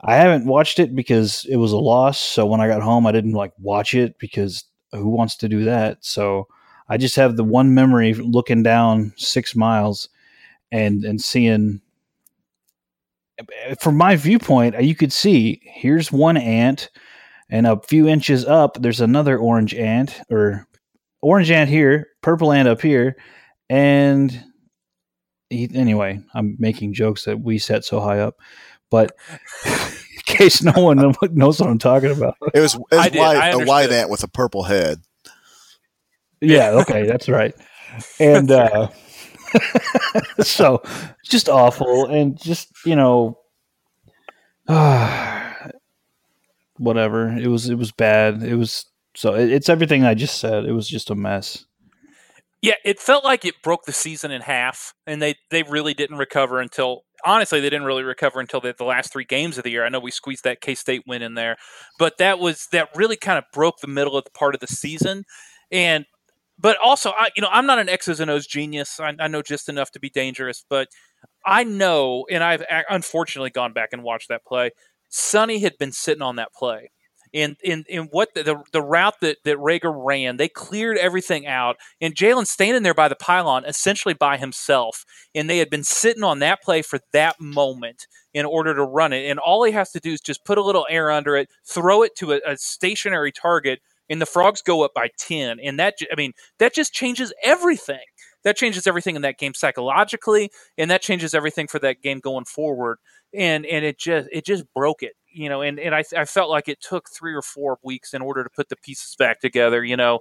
I haven't watched it because it was a loss. So when I got home, I didn't like watch it because who wants to do that? So I just have the one memory looking down six miles and and seeing from my viewpoint you could see here's one ant and a few inches up there's another orange ant or orange ant here purple ant up here and he, anyway i'm making jokes that we set so high up but in case no one knows what i'm talking about It was, it was did. white, I a white ant with a purple head. yeah okay that's right and uh so just awful and just you know whatever. It was it was bad. It was so it, it's everything i just said. It was just a mess. Yeah, it felt like it broke the season in half, and they they really didn't recover until honestly they didn't really recover until the, the last three games of the year. I know we squeezed that K State win in there, but that was that really kind of broke the middle of the part of the season, and but also, I, you know, I'm not an X's and O's genius. I, I know just enough to be dangerous, but I know, and I've unfortunately gone back and watched that play. Sonny had been sitting on that play. In, in, in what the, the, the route that, that Reagor ran, they cleared everything out, and Jalen standing there by the pylon, essentially by himself. And they had been sitting on that play for that moment in order to run it. And all he has to do is just put a little air under it, throw it to a, a stationary target, and the frogs go up by 10 and that i mean that just changes everything. That changes everything in that game psychologically and that changes everything for that game going forward. And and it just it just broke it you know and and i, I felt like it took three or four weeks in order to put the pieces back together you know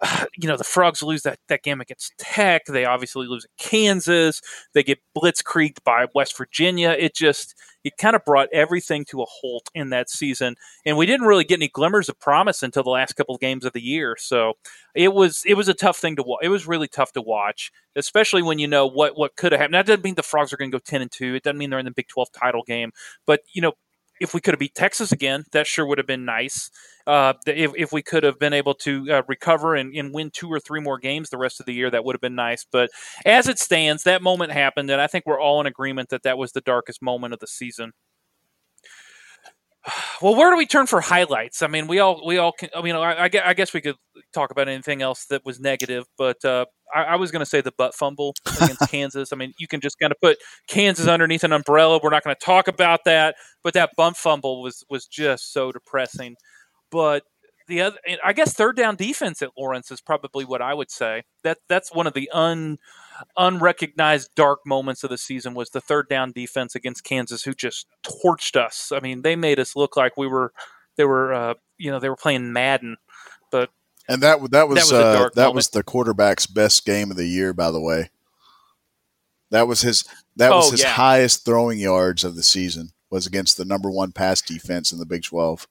you know, the Frogs lose that, that game against Tech. They obviously lose at Kansas. They get blitzkrieged by West Virginia. It just, it kind of brought everything to a halt in that season. And we didn't really get any glimmers of promise until the last couple of games of the year. So it was, it was a tough thing to watch. It was really tough to watch, especially when you know what, what could have happened. That doesn't mean the Frogs are going to go 10 and 2. It doesn't mean they're in the Big 12 title game. But, you know, if we could have beat Texas again, that sure would have been nice. Uh, if, if we could have been able to uh, recover and, and, win two or three more games the rest of the year, that would have been nice. But as it stands, that moment happened, and I think we're all in agreement that that was the darkest moment of the season. Well, where do we turn for highlights? I mean, we all we all can. I mean, I, I guess we could talk about anything else that was negative, but uh, I, I, was going to say the butt fumble against Kansas. I mean, you can just kind of put Kansas underneath an umbrella. We're not going to talk about that, but that bump fumble was was just so depressing. But the other, I guess, third down defense at Lawrence is probably what I would say. That that's one of the un unrecognized dark moments of the season was the third down defense against Kansas, who just torched us. I mean, they made us look like we were they were uh, you know they were playing Madden, but and that that was that was, uh, that was the quarterback's best game of the year, by the way. That was his that was oh, his yeah. highest throwing yards of the season was against the number one pass defense in the Big Twelve.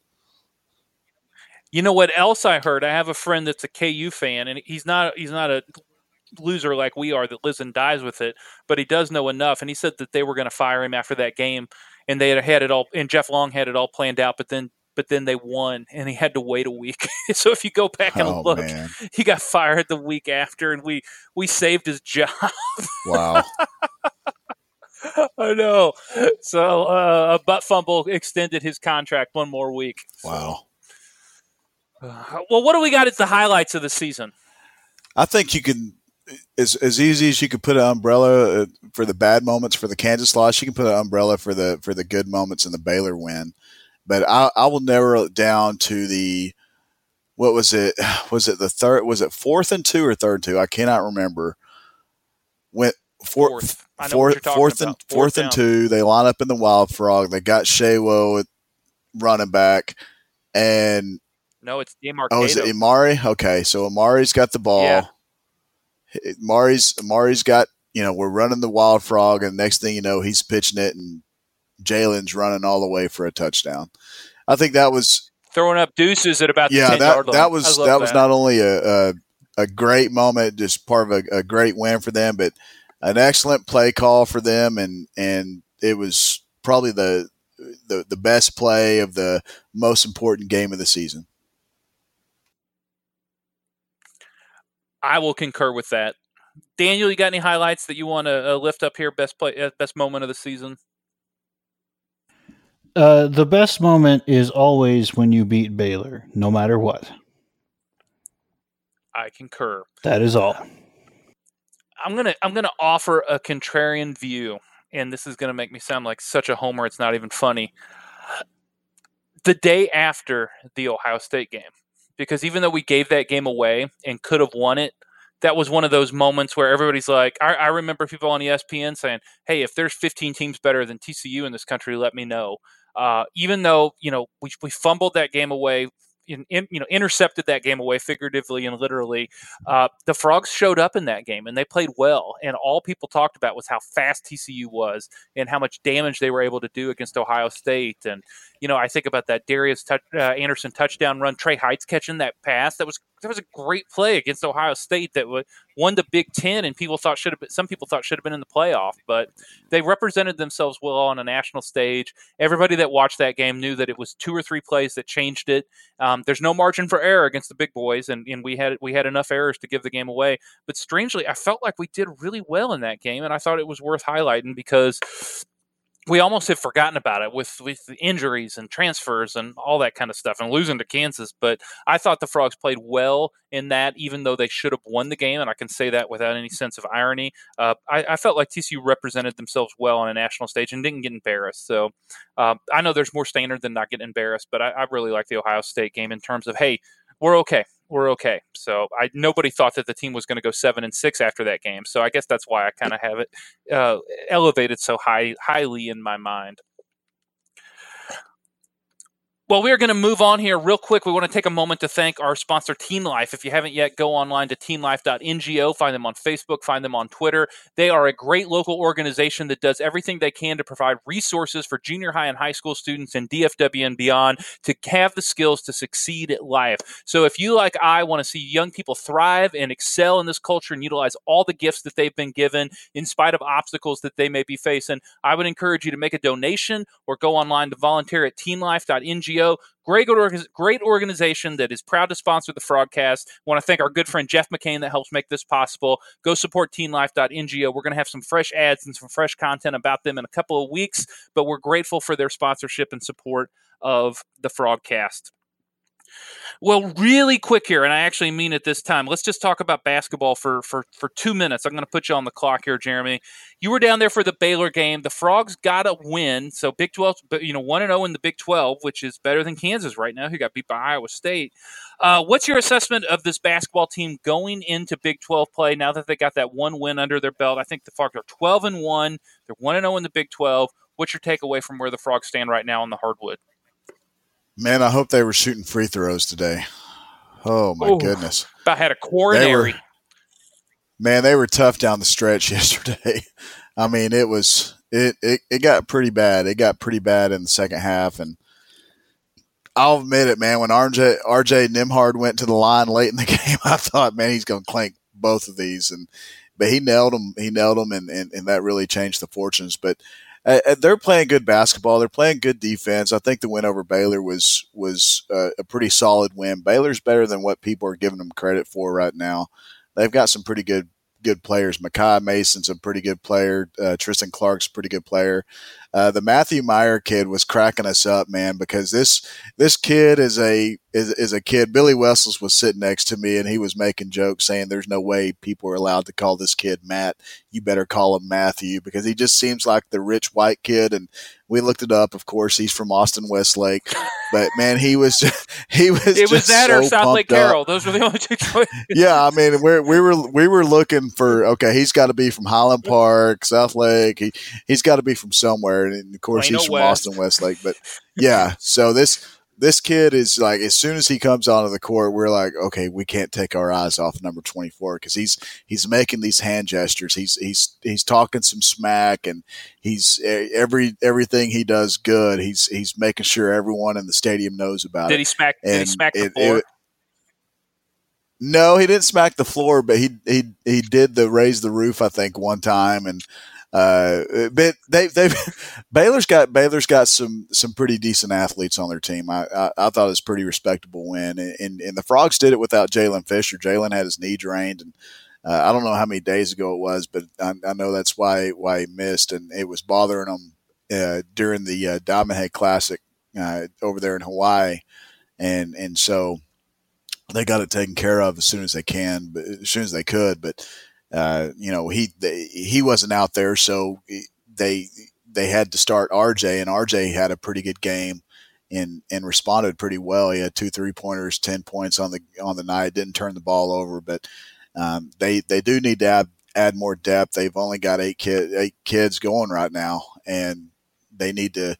You know what else I heard? I have a friend that's a KU fan, and he's not he's not a loser like we are that lives and dies with it, but he does know enough. And he said that they were going to fire him after that game, and they had had it all, and Jeff Long had it all planned out. But then, but then they won, and he had to wait a week. so if you go back and oh, look, man. he got fired the week after, and we we saved his job. wow. I know. So uh, a butt fumble extended his contract one more week. Wow. Uh, well, what do we got as the highlights of the season? I think you can as as easy as you could put an umbrella uh, for the bad moments for the Kansas loss, you can put an umbrella for the for the good moments in the Baylor win. But I, I will narrow it down to the what was it? Was it the third? Was it fourth and two or third two? I cannot remember. Went fourth, fourth, fourth, fourth and fourth, fourth and two. They line up in the Wild Frog. They got Sewo running back, and no, it's Amari. Oh, is it Amari? Okay, so Amari's got the ball. Yeah. Mari's Mari's got you know we're running the wild frog, and next thing you know he's pitching it, and Jalen's running all the way for a touchdown. I think that was throwing up deuces at about yeah that that was that, that, was not only a, a, a great moment, just part of a, a great win for them, but an excellent play call for them, and and it was probably the the the best play of the most important game of the season. I will concur with that. Daniel, you got any highlights that you want to uh, lift up here? Best play, uh, best moment of the season. Uh, the best moment is always when you beat Baylor, no matter what. I concur. That is all. I'm gonna I'm gonna offer a contrarian view, and this is gonna make me sound like such a homer. It's not even funny. The day after the Ohio State game, because even though we gave that game away and could have won it, that was one of those moments where everybody's like, I, I, remember people on ESPN saying, "Hey, if there's 15 teams better than TCU in this country, let me know." Uh, even though you know we we fumbled that game away in, in, you know intercepted that game away figuratively and literally. Uh, the Frogs showed up in that game and they played well. And all people talked about was how fast TCU was and how much damage they were able to do against Ohio State. And you know, I think about that Darius touch, uh, Anderson touchdown run, Trey Heights catching that pass that was there was a great play against Ohio State that won the Big Ten, and people thought should have been, some people thought should have been in the playoff, but they represented themselves well on a national stage. Everybody that watched that game knew that it was two or three plays that changed it. Um, there's no margin for error against the big boys, and, and we had we had enough errors to give the game away. But strangely, I felt like we did really well in that game, and I thought it was worth highlighting because we almost have forgotten about it with with the injuries and transfers and all that kind of stuff and losing to Kansas. But I thought the Frogs played well in that, even though they should have won the game, and I can say that without any sense of irony. Uh, I, I, felt like TCU represented themselves well on a national stage and didn't get embarrassed. So uh, I know there's more standard than not getting embarrassed, but I, I really like the Ohio State game in terms of hey, we're okay we're okay. So I nobody thought that the team was going to go seven and six after that game. So I guess that's why I kind of have it uh, elevated so high highly in my mind. Well, we are going to move on here real quick. We want to take a moment to thank our sponsor, TeenLife. If you haven't yet, go online to teenlife.ngo. Find them on Facebook, find them on Twitter. They are a great local organization that does everything they can to provide resources for junior high and high school students in DFW and beyond to have the skills to succeed at life. So if you, like I, want to see young people thrive and excel in this culture and utilize all the gifts that they've been given in spite of obstacles that they may be facing, I would encourage you to make a donation or go online to volunteer at teenlife.ngo Great, great organization that is proud to sponsor the Frogcast. Want to thank our good friend Jeff McCain that helps make this possible. Go support teenlife.ngo. We're going to have some fresh ads and some fresh content about them in a couple of weeks, but we're grateful for their sponsorship and support of the Frogcast. Well, really quick here, and I actually mean it this time. Let's just talk about basketball for for for two minutes. I'm going to put you on the clock here, Jeremy. You were down there for the Baylor game. The Frogs got a win, so Big 12, you know, one and zero oh in the Big 12, which is better than Kansas right now, who got beat by Iowa State. Uh, what's your assessment of this basketball team going into Big 12 play now that they got that one win under their belt? I think the Frogs are 12 and one. They're one and zero oh in the Big 12. What's your takeaway from where the Frogs stand right now on the hardwood? Man, I hope they were shooting free throws today. Oh my Ooh, goodness! I had a coronary. Were, man, they were tough down the stretch yesterday. I mean, it was it, it it got pretty bad. It got pretty bad in the second half, and I'll admit it, man. When RJ RJ Nembhard went to the line late in the game, I thought, man, he's going to clank both of these, and but he nailed them. He nailed them, and, and, and that really changed the fortunes. But uh, they're playing good basketball. They're playing good defense. I think the win over Baylor was was uh, a pretty solid win. Baylor's better than what people are giving them credit for right now. They've got some pretty good good players. Makai Mason's a pretty good player. Uh, Tristan Clark's a pretty good player. Uh, the Matthew Mayer kid was cracking us up, man, because this this kid is a is, is a kid. Billy Wessels was sitting next to me, and he was making jokes saying, "There's no way people are allowed to call this kid Matt. You better call him Matthew because he just seems like the rich white kid." And we looked it up. Of course, he's from Austin Westlake, but man, he was just, he was. It was that so or Southlake Carroll. Those were the only two choices. yeah, I mean, we we were we were looking for okay. He's got to be from Highland Park, Southlake. He he's got to be from somewhere, and of course Plano he's from West. Austin Westlake. But yeah, so this this kid is like as soon as he comes onto the court, we're like, okay, we can't take our eyes off number twenty four because he's he's making these hand gestures. He's he's he's talking some smack, and he's every everything he does good. He's he's making sure everyone in the stadium knows about did it. He smack, did he smack the floor? It, no, he didn't smack the floor, but he he he did the raise the roof. I think one time, and uh, but they they Baylor's got Baylor's got some some pretty decent athletes on their team. I, I, I thought it was pretty respectable win, and, and, the Frogs did it without Jaylen Fisher. Jaylen had his knee drained, and uh, I don't know how many days ago it was, but I, I, know that's why why he missed, and it was bothering him uh, during the uh, Diamond Head Classic uh, over there in Hawaii, and and so they got it taken care of as soon as they can, but as soon as they could, but uh, you know, he they, he wasn't out there, so they they had to start RJ, and RJ had a pretty good game and and responded pretty well. He had two three pointers, ten points on the on the night. Didn't turn the ball over, but um, they they do need to add add more depth. They've only got eight kid eight kids going right now, and they need to.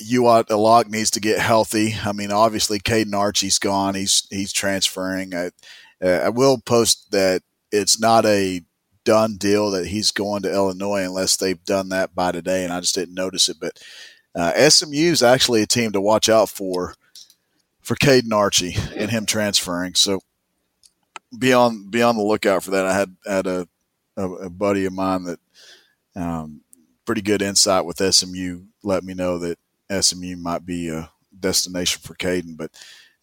Yuat Alok needs to get healthy. I mean, obviously, Kaden Archie's gone. He's he's transferring. I, uh, I will post that it's not a done deal that he's going to Illinois unless they've done that by today, and I just didn't notice it. But uh, SMU is actually a team to watch out for for Kaden Archie and him transferring. So be on be on the lookout for that. I had had a a, a buddy of mine that um, pretty good insight with SMU let me know that SMU might be a destination for Kaden. But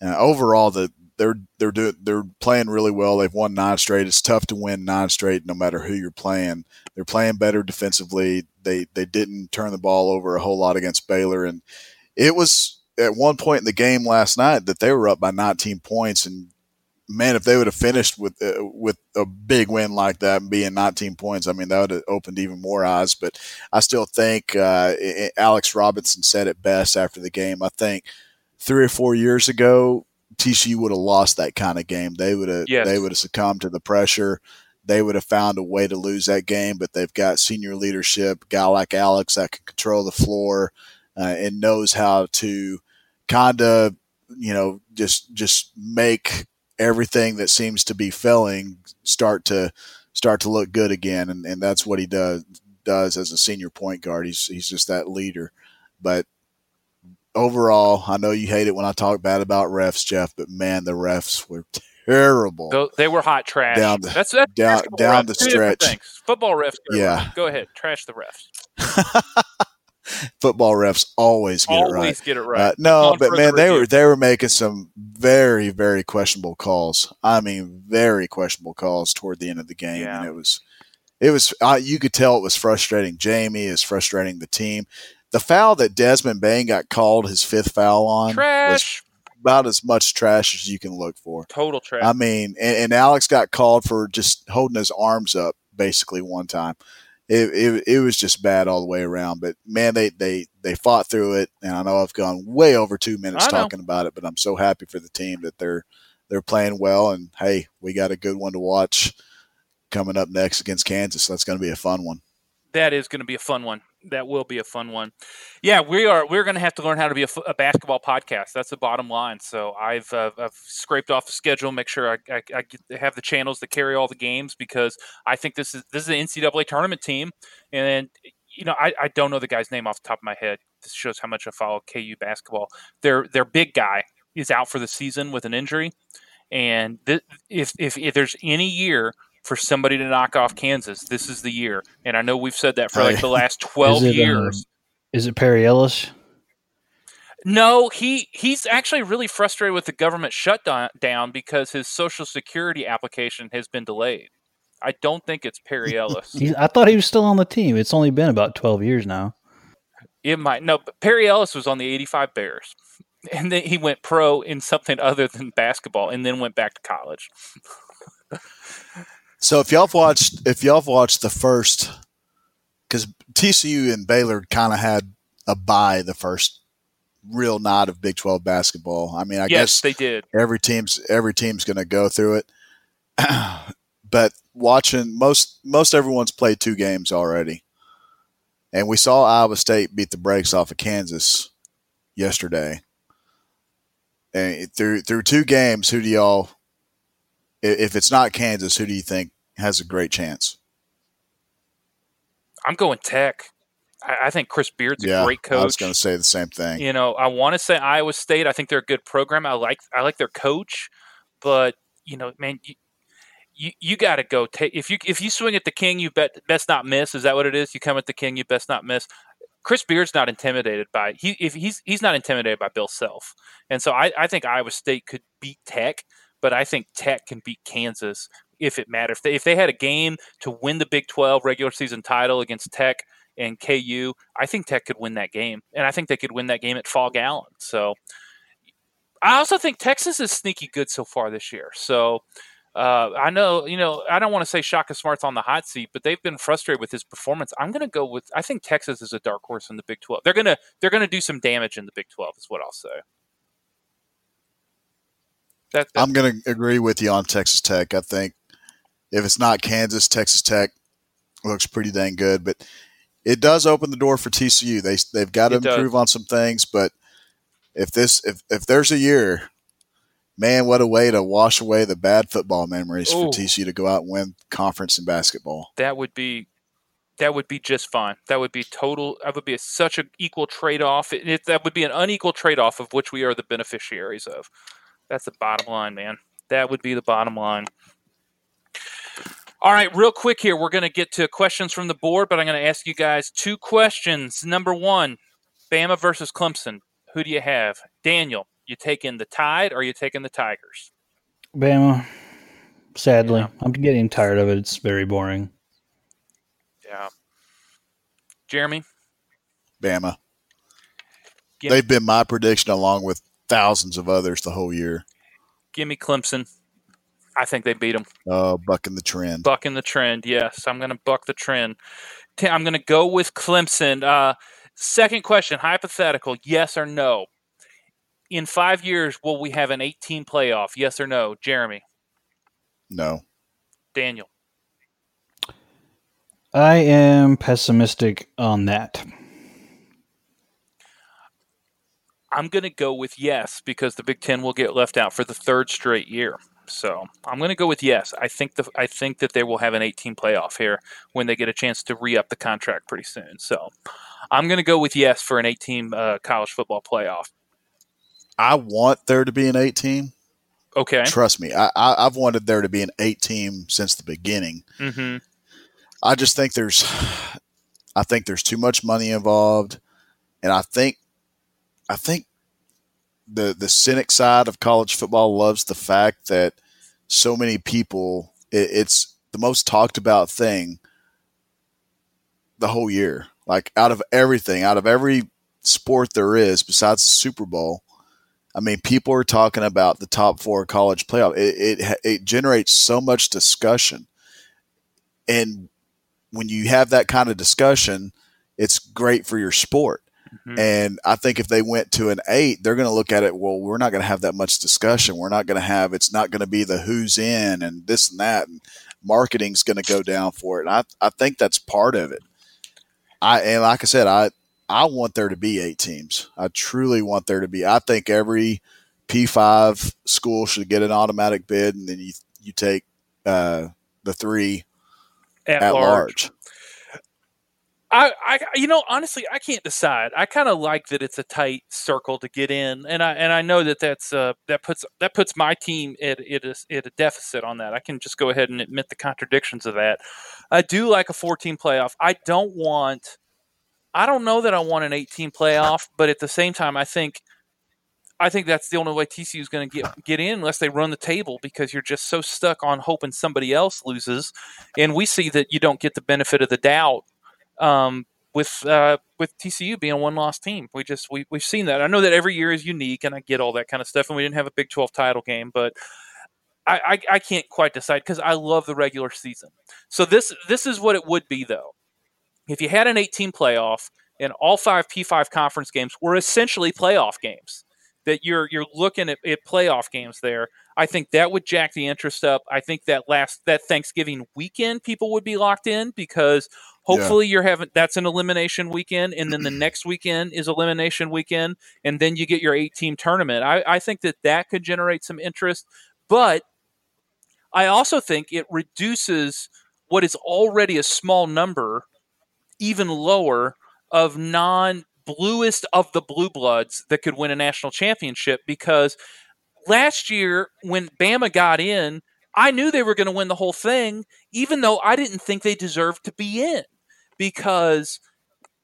uh, overall, the they're they're doing they're playing really well. They've won nine straight. It's tough to win nine straight, no matter who you're playing. They're playing better defensively. They they didn't turn the ball over a whole lot against Baylor, and it was at one point in the game last night that they were up by 19 points, and man, if they would have finished with uh, with a big win like that being 19 points, I mean that would have opened even more eyes. But I still think uh, Alex Robinson said it best after the game. I think three or four years ago, TCU would have lost that kind of game. They would have yes. they would have succumbed to the pressure. They would have found a way to lose that game. But they've got senior leadership, guy like Alex that can control the floor uh, and knows how to kind of you know just just make everything that seems to be failing start to start to look good again, and, and that's what he does does as a senior point guard. He's he's just that leader. But overall, I know you hate it when I talk bad about refs, Jeff, but man, the refs were terrible. They were hot trash. Down the, that's, that's down, down the stretch. Football refs. Yeah. Go ahead. Trash the refs. football refs always get always it right. get it right. Uh, no, but man, they were they were making some very very questionable calls. I mean, very questionable calls toward the end of the game, yeah. and it was it was uh, you could tell it was frustrating. Jamie is frustrating the team. The foul that Desmond Bane got called his fifth foul on trash. about as much trash as you can look for. Total trash. I mean, and, and Alex got called for just holding his arms up basically one time it, it, it was just bad all the way around. But man, they, they, they fought through it. And I know I've gone way over two minutes talking about it, but I'm so happy for the team that they're, they're playing well. And hey, we got a good one to watch coming up next against Kansas. That's going to be a fun one. That is going to be a fun one that will be a fun one. Yeah, we are. We're going to have to learn how to be a, a basketball podcast. That's the bottom line. So I've uh, I've scraped off the schedule, make sure I, I, I have the channels that carry all the games because I think this is this is an NCAA tournament team, and you know I, I don't know the guy's name off the top of my head. This shows how much I follow KU basketball. Their their big guy is out for the season with an injury, and th- if, if if there's any year for somebody to knock off Kansas. This is the year, and I know we've said that for like the last twelve is it, years. Um, is it Perry Ellis? No, he he's actually really frustrated with the government shutdown because his Social Security application has been delayed. I don't think it's Perry Ellis. I thought he was still on the team. It's only been about twelve years now. It might no, but Perry Ellis was on the '85 Bears, and then he went pro in something other than basketball, and then went back to college. So if y'all have watched, if y'all have watched the first, because TCU and Baylor kind of had a bye the first real night of Big Twelve basketball. I mean, I yes, guess they did. Every team's every team's going to go through it, but watching most most everyone's played two games already, and we saw Iowa State beat the brakes off of Kansas yesterday. And through through two games, who do y'all if it's not Kansas, who do you think has a great chance? I'm going Tech. I, think Chris Beard's yeah, a great coach. I was going to say the same thing. You know, I want to say Iowa State. I think they're a good program. I like I like their coach, but you know, man, you you, you got to go take if you if you swing at the king, you bet best not miss. Is that what it is? You come at the king, you best not miss. Chris Beard's not intimidated by he if he's he's not intimidated by Bill Self, and so I, I think Iowa State could beat Tech but I think Tech can beat Kansas if it matters. If they, if they had a game to win the Big 12 regular season title against Tech and KU, I think Tech could win that game. And I think they could win that game at Phog Allen. So I also think Texas is sneaky good so far this year. So uh, I know, you know, I don't want to say Shaka Smart's on the hot seat, but they've been frustrated with his performance. I'm going to go with. I think Texas is a dark horse in the Big 12. They're gonna they're gonna do some damage in the Big 12, is what I'll say. That, that, I'm going to agree with you on Texas Tech. I think if it's not Kansas, Texas Tech looks pretty dang good, but it does open the door for TCU. They they've got to improve does. on some things, but if this if if there's a year, man, what a way to wash away the bad football memories Ooh. for TCU to go out and win conference in basketball. That would be that would be just fine. That would be total. That would be a, such an equal trade off. That would be an unequal trade off of which we are the beneficiaries of. That's the bottom line, man. That would be the bottom line. All right, real quick here, we're going to get to questions from the board, but I'm going to ask you guys two questions. Number one, Bama versus Clemson. Who do you have? Daniel, you taking the Tide or you taking the Tigers? Bama. Sadly, yeah. I'm getting tired of it. It's very boring. Yeah. Jeremy? Bama. They've been my prediction along with thousands of others the whole year. Give me Clemson. I think they beat them. Oh, bucking the trend. Bucking the trend. Yes, I'm going to buck the trend. I'm going to go with Clemson. Uh, second question, hypothetical: Yes or no? In five years, will we have an 18 playoff? Yes or no, Jeremy? No. Daniel. I am pessimistic on that. I'm going to go with yes because the Big Ten will get left out for the third straight year. So I'm going to go with yes. I think the I think that they will have an 18 playoff here when they get a chance to re up the contract pretty soon. So I'm going to go with yes for an 18 uh, college football playoff. I want there to be an 18. Okay. Trust me, I, I have wanted there to be an 18 since the beginning. Mm-hmm. I just think there's, I think there's too much money involved, and I think, I think the the cynic side of college football loves the fact that so many people it, it's the most talked about thing the whole year. Like out of everything, out of every sport there is besides the Super Bowl, I mean, people are talking about the top four college playoff. It, it, it generates so much discussion, and when you have that kind of discussion, it's great for your sport. Mm-hmm. And I think if they went to an eight, they're going to look at it. Well, we're not going to have that much discussion. We're not going to have. It's not going to be the who's in and this and that, and marketing's going to go down for it. And I I think that's part of it. I and like I said, I I want there to be eight teams. I truly want there to be. I think every P five school should get an automatic bid, and then you you take uh, the three at, at large. large. I, I, you know, honestly, I can't decide. I kind of like that it's a tight circle to get in, and I and I know that that's uh, that puts that puts my team at at a, at a deficit on that. I can just go ahead and admit the contradictions of that. I do like a 14 playoff. I don't want. I don't know that I want an 18 playoff, but at the same time, I think. I think that's the only way TCU is going to get get in unless they run the table because you're just so stuck on hoping somebody else loses, and we see that you don't get the benefit of the doubt um, with uh, with TCU being a one loss team. We just we we've seen that. I know that every year is unique, and I get all that kind of stuff. And we didn't have a Big Twelve title game, but I I, I can't quite decide because I love the regular season. So this this is what it would be though. If you had an 18 playoff and all five P5 conference games were essentially playoff games, that you're you're looking at, at playoff games there. I think that would jack the interest up. I think that last that Thanksgiving weekend people would be locked in because Hopefully, yeah. you're having that's an elimination weekend, and then the next weekend is elimination weekend, and then you get your eight team tournament. I, I think that that could generate some interest, but I also think it reduces what is already a small number even lower of non bluest of the blue bloods that could win a national championship because last year when Bama got in, I knew they were going to win the whole thing, even though I didn't think they deserved to be in because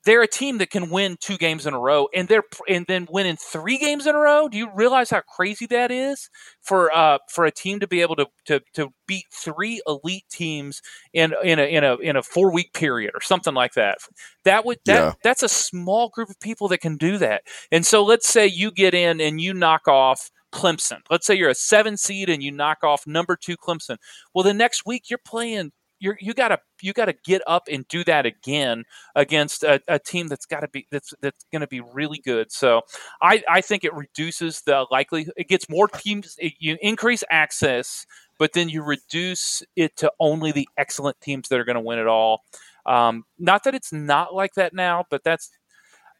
they're a team that can win two games in a row and they're and then winning three games in a row. Do you realize how crazy that is for uh for a team to be able to to, to beat three elite teams in in a in a in a four week period or something like that? That would that yeah. that's a small group of people that can do that. And so let's say you get in and you knock off Clemson. Let's say you're a seven seed and you knock off number two Clemson. Well, the next week you're playing. You're, you gotta you gotta get up and do that again against a, a team that's got to be that's that's to be really good. So I I think it reduces the likelihood. it gets more teams it, you increase access, but then you reduce it to only the excellent teams that are going to win it all. Um, not that it's not like that now, but that's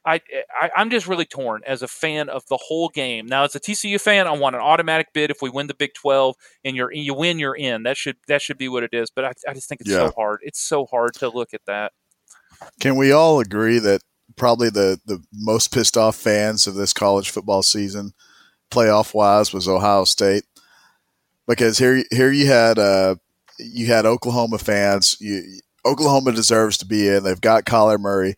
I, I am just really torn as a fan of the whole game. Now, as a TCU fan, I want an automatic bid if we win the Big 12 and you're you win, you're in. That should that should be what it is. But I, I just think it's yeah. so hard. It's so hard to look at that. Can we all agree that probably the, the most pissed off fans of this college football season, playoff wise, was Ohio State? Because here here you had uh, you had Oklahoma fans. You, Oklahoma deserves to be in. They've got Kyler Murray.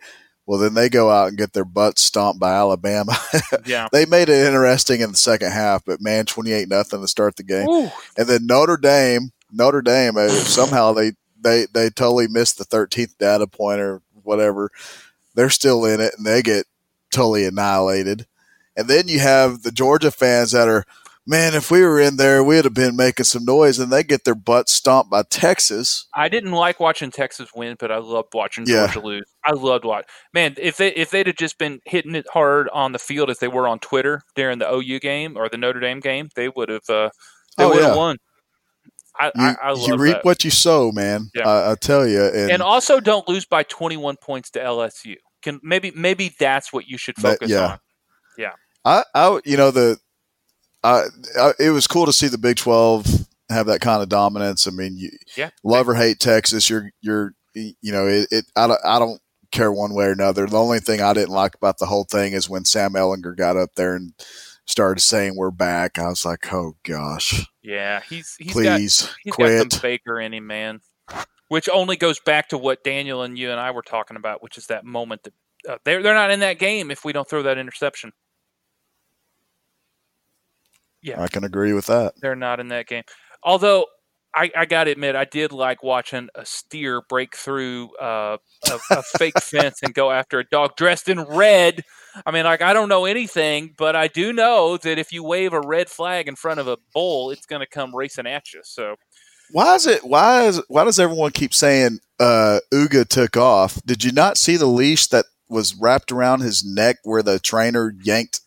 Well, then they go out and get their butts stomped by Alabama. Yeah. they made it interesting in the second half, but man, twenty eight nothing to start the game. Ooh, And then Notre Dame, Notre Dame, uh, somehow they they they totally missed the thirteenth data point or whatever. They're still in it, and they get totally annihilated. And then you have the Georgia fans that are, man, if we were in there, we'd have been making some noise, and they get their butts stomped by Texas. I didn't like watching Texas win, but I loved watching Yeah. Georgia lose. I loved watching. Man, if they if they'd have just been hitting it hard on the field as they were on Twitter during the OU game or the Notre Dame game, they would have uh, they Oh, would have yeah. won. I, You, I, I you reap that. what you sow, man. Yeah. I, I tell you, and, and also don't lose by 21 points to LSU. Can maybe maybe that's what you should But, focus yeah. on. Yeah, I, I, you know, the, I, it was cool to see the Big Twelve have that kind of dominance. I mean, you, Yeah. love or hate Texas, you're, you're, you know, it, it I, don't, I don't care one way or another. The only thing I didn't like about the whole thing is when Sam Ehlinger got up there and started saying we're back. I was like, oh gosh, Yeah, he's he's got please he's quit. got Baker in him, man. Which only goes back to what Daniel and you and I were talking about, which is that moment that uh, they're they're not in that game if we don't throw that interception. I can agree with that. They're not in that game. Although I, I got to admit, I did like watching a steer break through uh, a, a fake fence and go after a dog dressed in red. I mean, like I don't know anything, but I do know that if you wave a red flag in front of a bull, it's going to come racing at you. So Why is it? Why is? Why does everyone keep saying uh, Uga took off? Did you not see the leash that was wrapped around his neck where the trainer yanked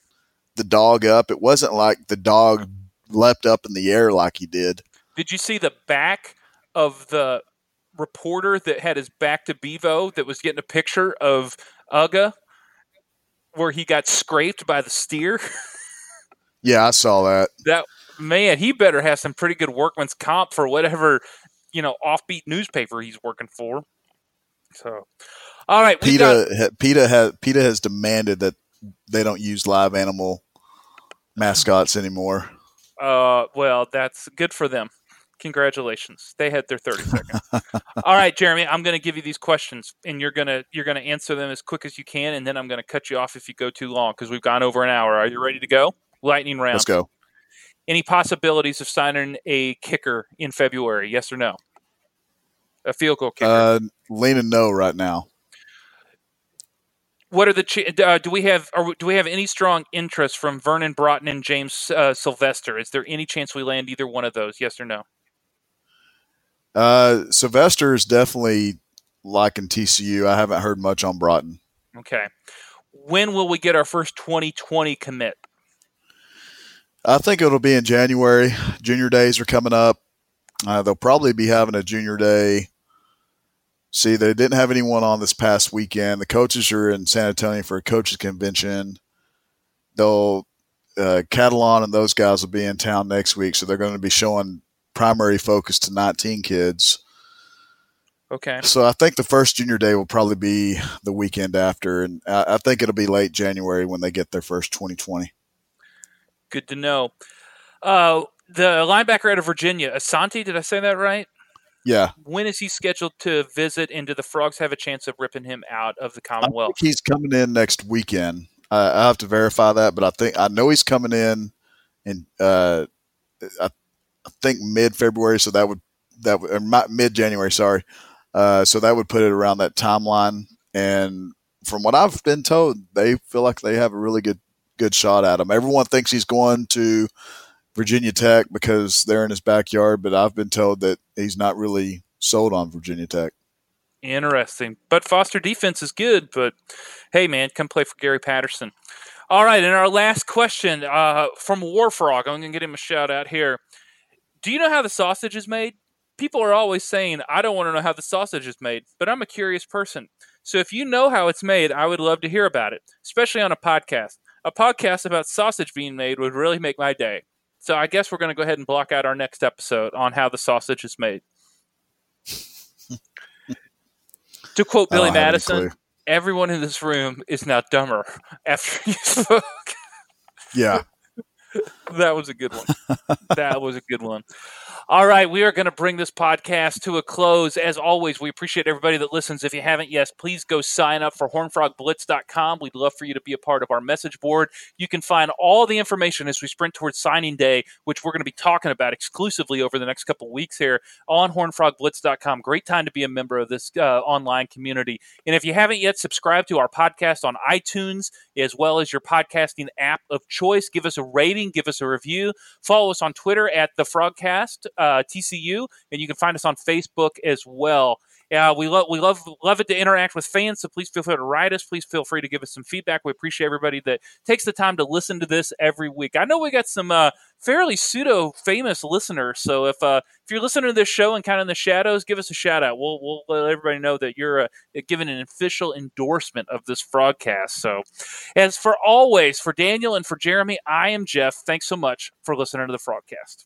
the dog up? It wasn't like the dog leapt up in the air like he did. Did you see the back of the reporter that had his back to Bevo that was getting a picture of Uga where he got scraped by the steer? Yeah, I saw that. that man, he better have some pretty good workman's comp for whatever, you know, offbeat newspaper he's working for. So all right, we got PETA, PETA has PETA has demanded that they don't use live animal mascots anymore. uh well, that's good for them. Congratulations. They had their 30 seconds. All right, Jeremy, I'm going to give you these questions and you're going to you're going to answer them as quick as you can and then I'm going to cut you off if you go too long cuz we've gone over an hour. Are you ready to go? Lightning round. Let's go. Any possibilities of signing a kicker in February? Yes or no? A field goal kicker. Uh, leaning no right now. What are the ch- uh, do we have are, do we have any strong interest from Vernon Broughton and James uh, Sylvester? Is there any chance we land either one of those? Yes or no? Uh, Sylvester is definitely liking TCU. I haven't heard much on Broughton. Okay. When will we get our first 2020 commit? I think it'll be in January. Junior days are coming up. Uh, they'll probably be having a junior day. See, they didn't have anyone on this past weekend. The coaches are in San Antonio for a coaches convention. They'll uh, Catalan and those guys will be in town next week, so they're going to be showing primary focus to 19 kids. Okay. So I think the first junior day will probably be the weekend after, and I, I think it'll be late January when they get their first 2020. Good to know. Uh, the linebacker out of Virginia, Asante, did I say that right? Yeah, When is he scheduled to visit, and do the Frogs have a chance of ripping him out of the I Commonwealth? think he's coming in next weekend. Uh, I have to verify that, but I think I know he's coming in and uh, I, I think mid February. So that would that would mid January. Sorry. Uh, so that would put it around that timeline. And from what I've been told, they feel like they have a really good good shot at him. Everyone thinks he's going to Virginia Tech because they're in his backyard, but I've been told that he's not really sold on Virginia Tech. Interesting. But Foster defense is good, but hey, man, come play for Gary Patterson. All right, and our last question uh, from Warfrog. I'm going to get him a shout out here. Do you know how the sausage is made? People are always saying, I don't want to know how the sausage is made, but I'm a curious person. So if you know how it's made, I would love to hear about it, especially on a podcast. A podcast about sausage being made would really make my day. So I guess we're going to go ahead and block out our next episode on how the sausage is made. To quote Billy Madison, everyone in this room is now dumber after you spoke. Yeah. that was a good one. that was a good one. All right, we are going to bring this podcast to a close. As always, we appreciate everybody that listens. If you haven't yet, please go sign up for hornfrogblitz.com. We'd love for you to be a part of our message board. You can find all the information as we sprint towards signing day, which we're going to be talking about exclusively over the next couple weeks here on hornfrogblitz.com. Great time to be a member of this uh, online community. And if you haven't yet, subscribe to our podcast on iTunes as well as your podcasting app of choice. Give us a rating, give us a review. Follow us on Twitter at the Frogcast uh, TCU, and you can find us on Facebook as well. Yeah, we love we love love it to interact with fans. So please feel free to write us. Please feel free to give us some feedback. We appreciate everybody that takes the time to listen to this every week. I know we got some uh, fairly pseudo famous listeners. So if uh, if you're listening to this show and kind of in the shadows, give us a shout out. We'll we'll let everybody know that you're uh, giving an official endorsement of this frogcast. So, as for always, for Daniel and for Jeremy, I am Jeff. Thanks so much for listening to the frogcast.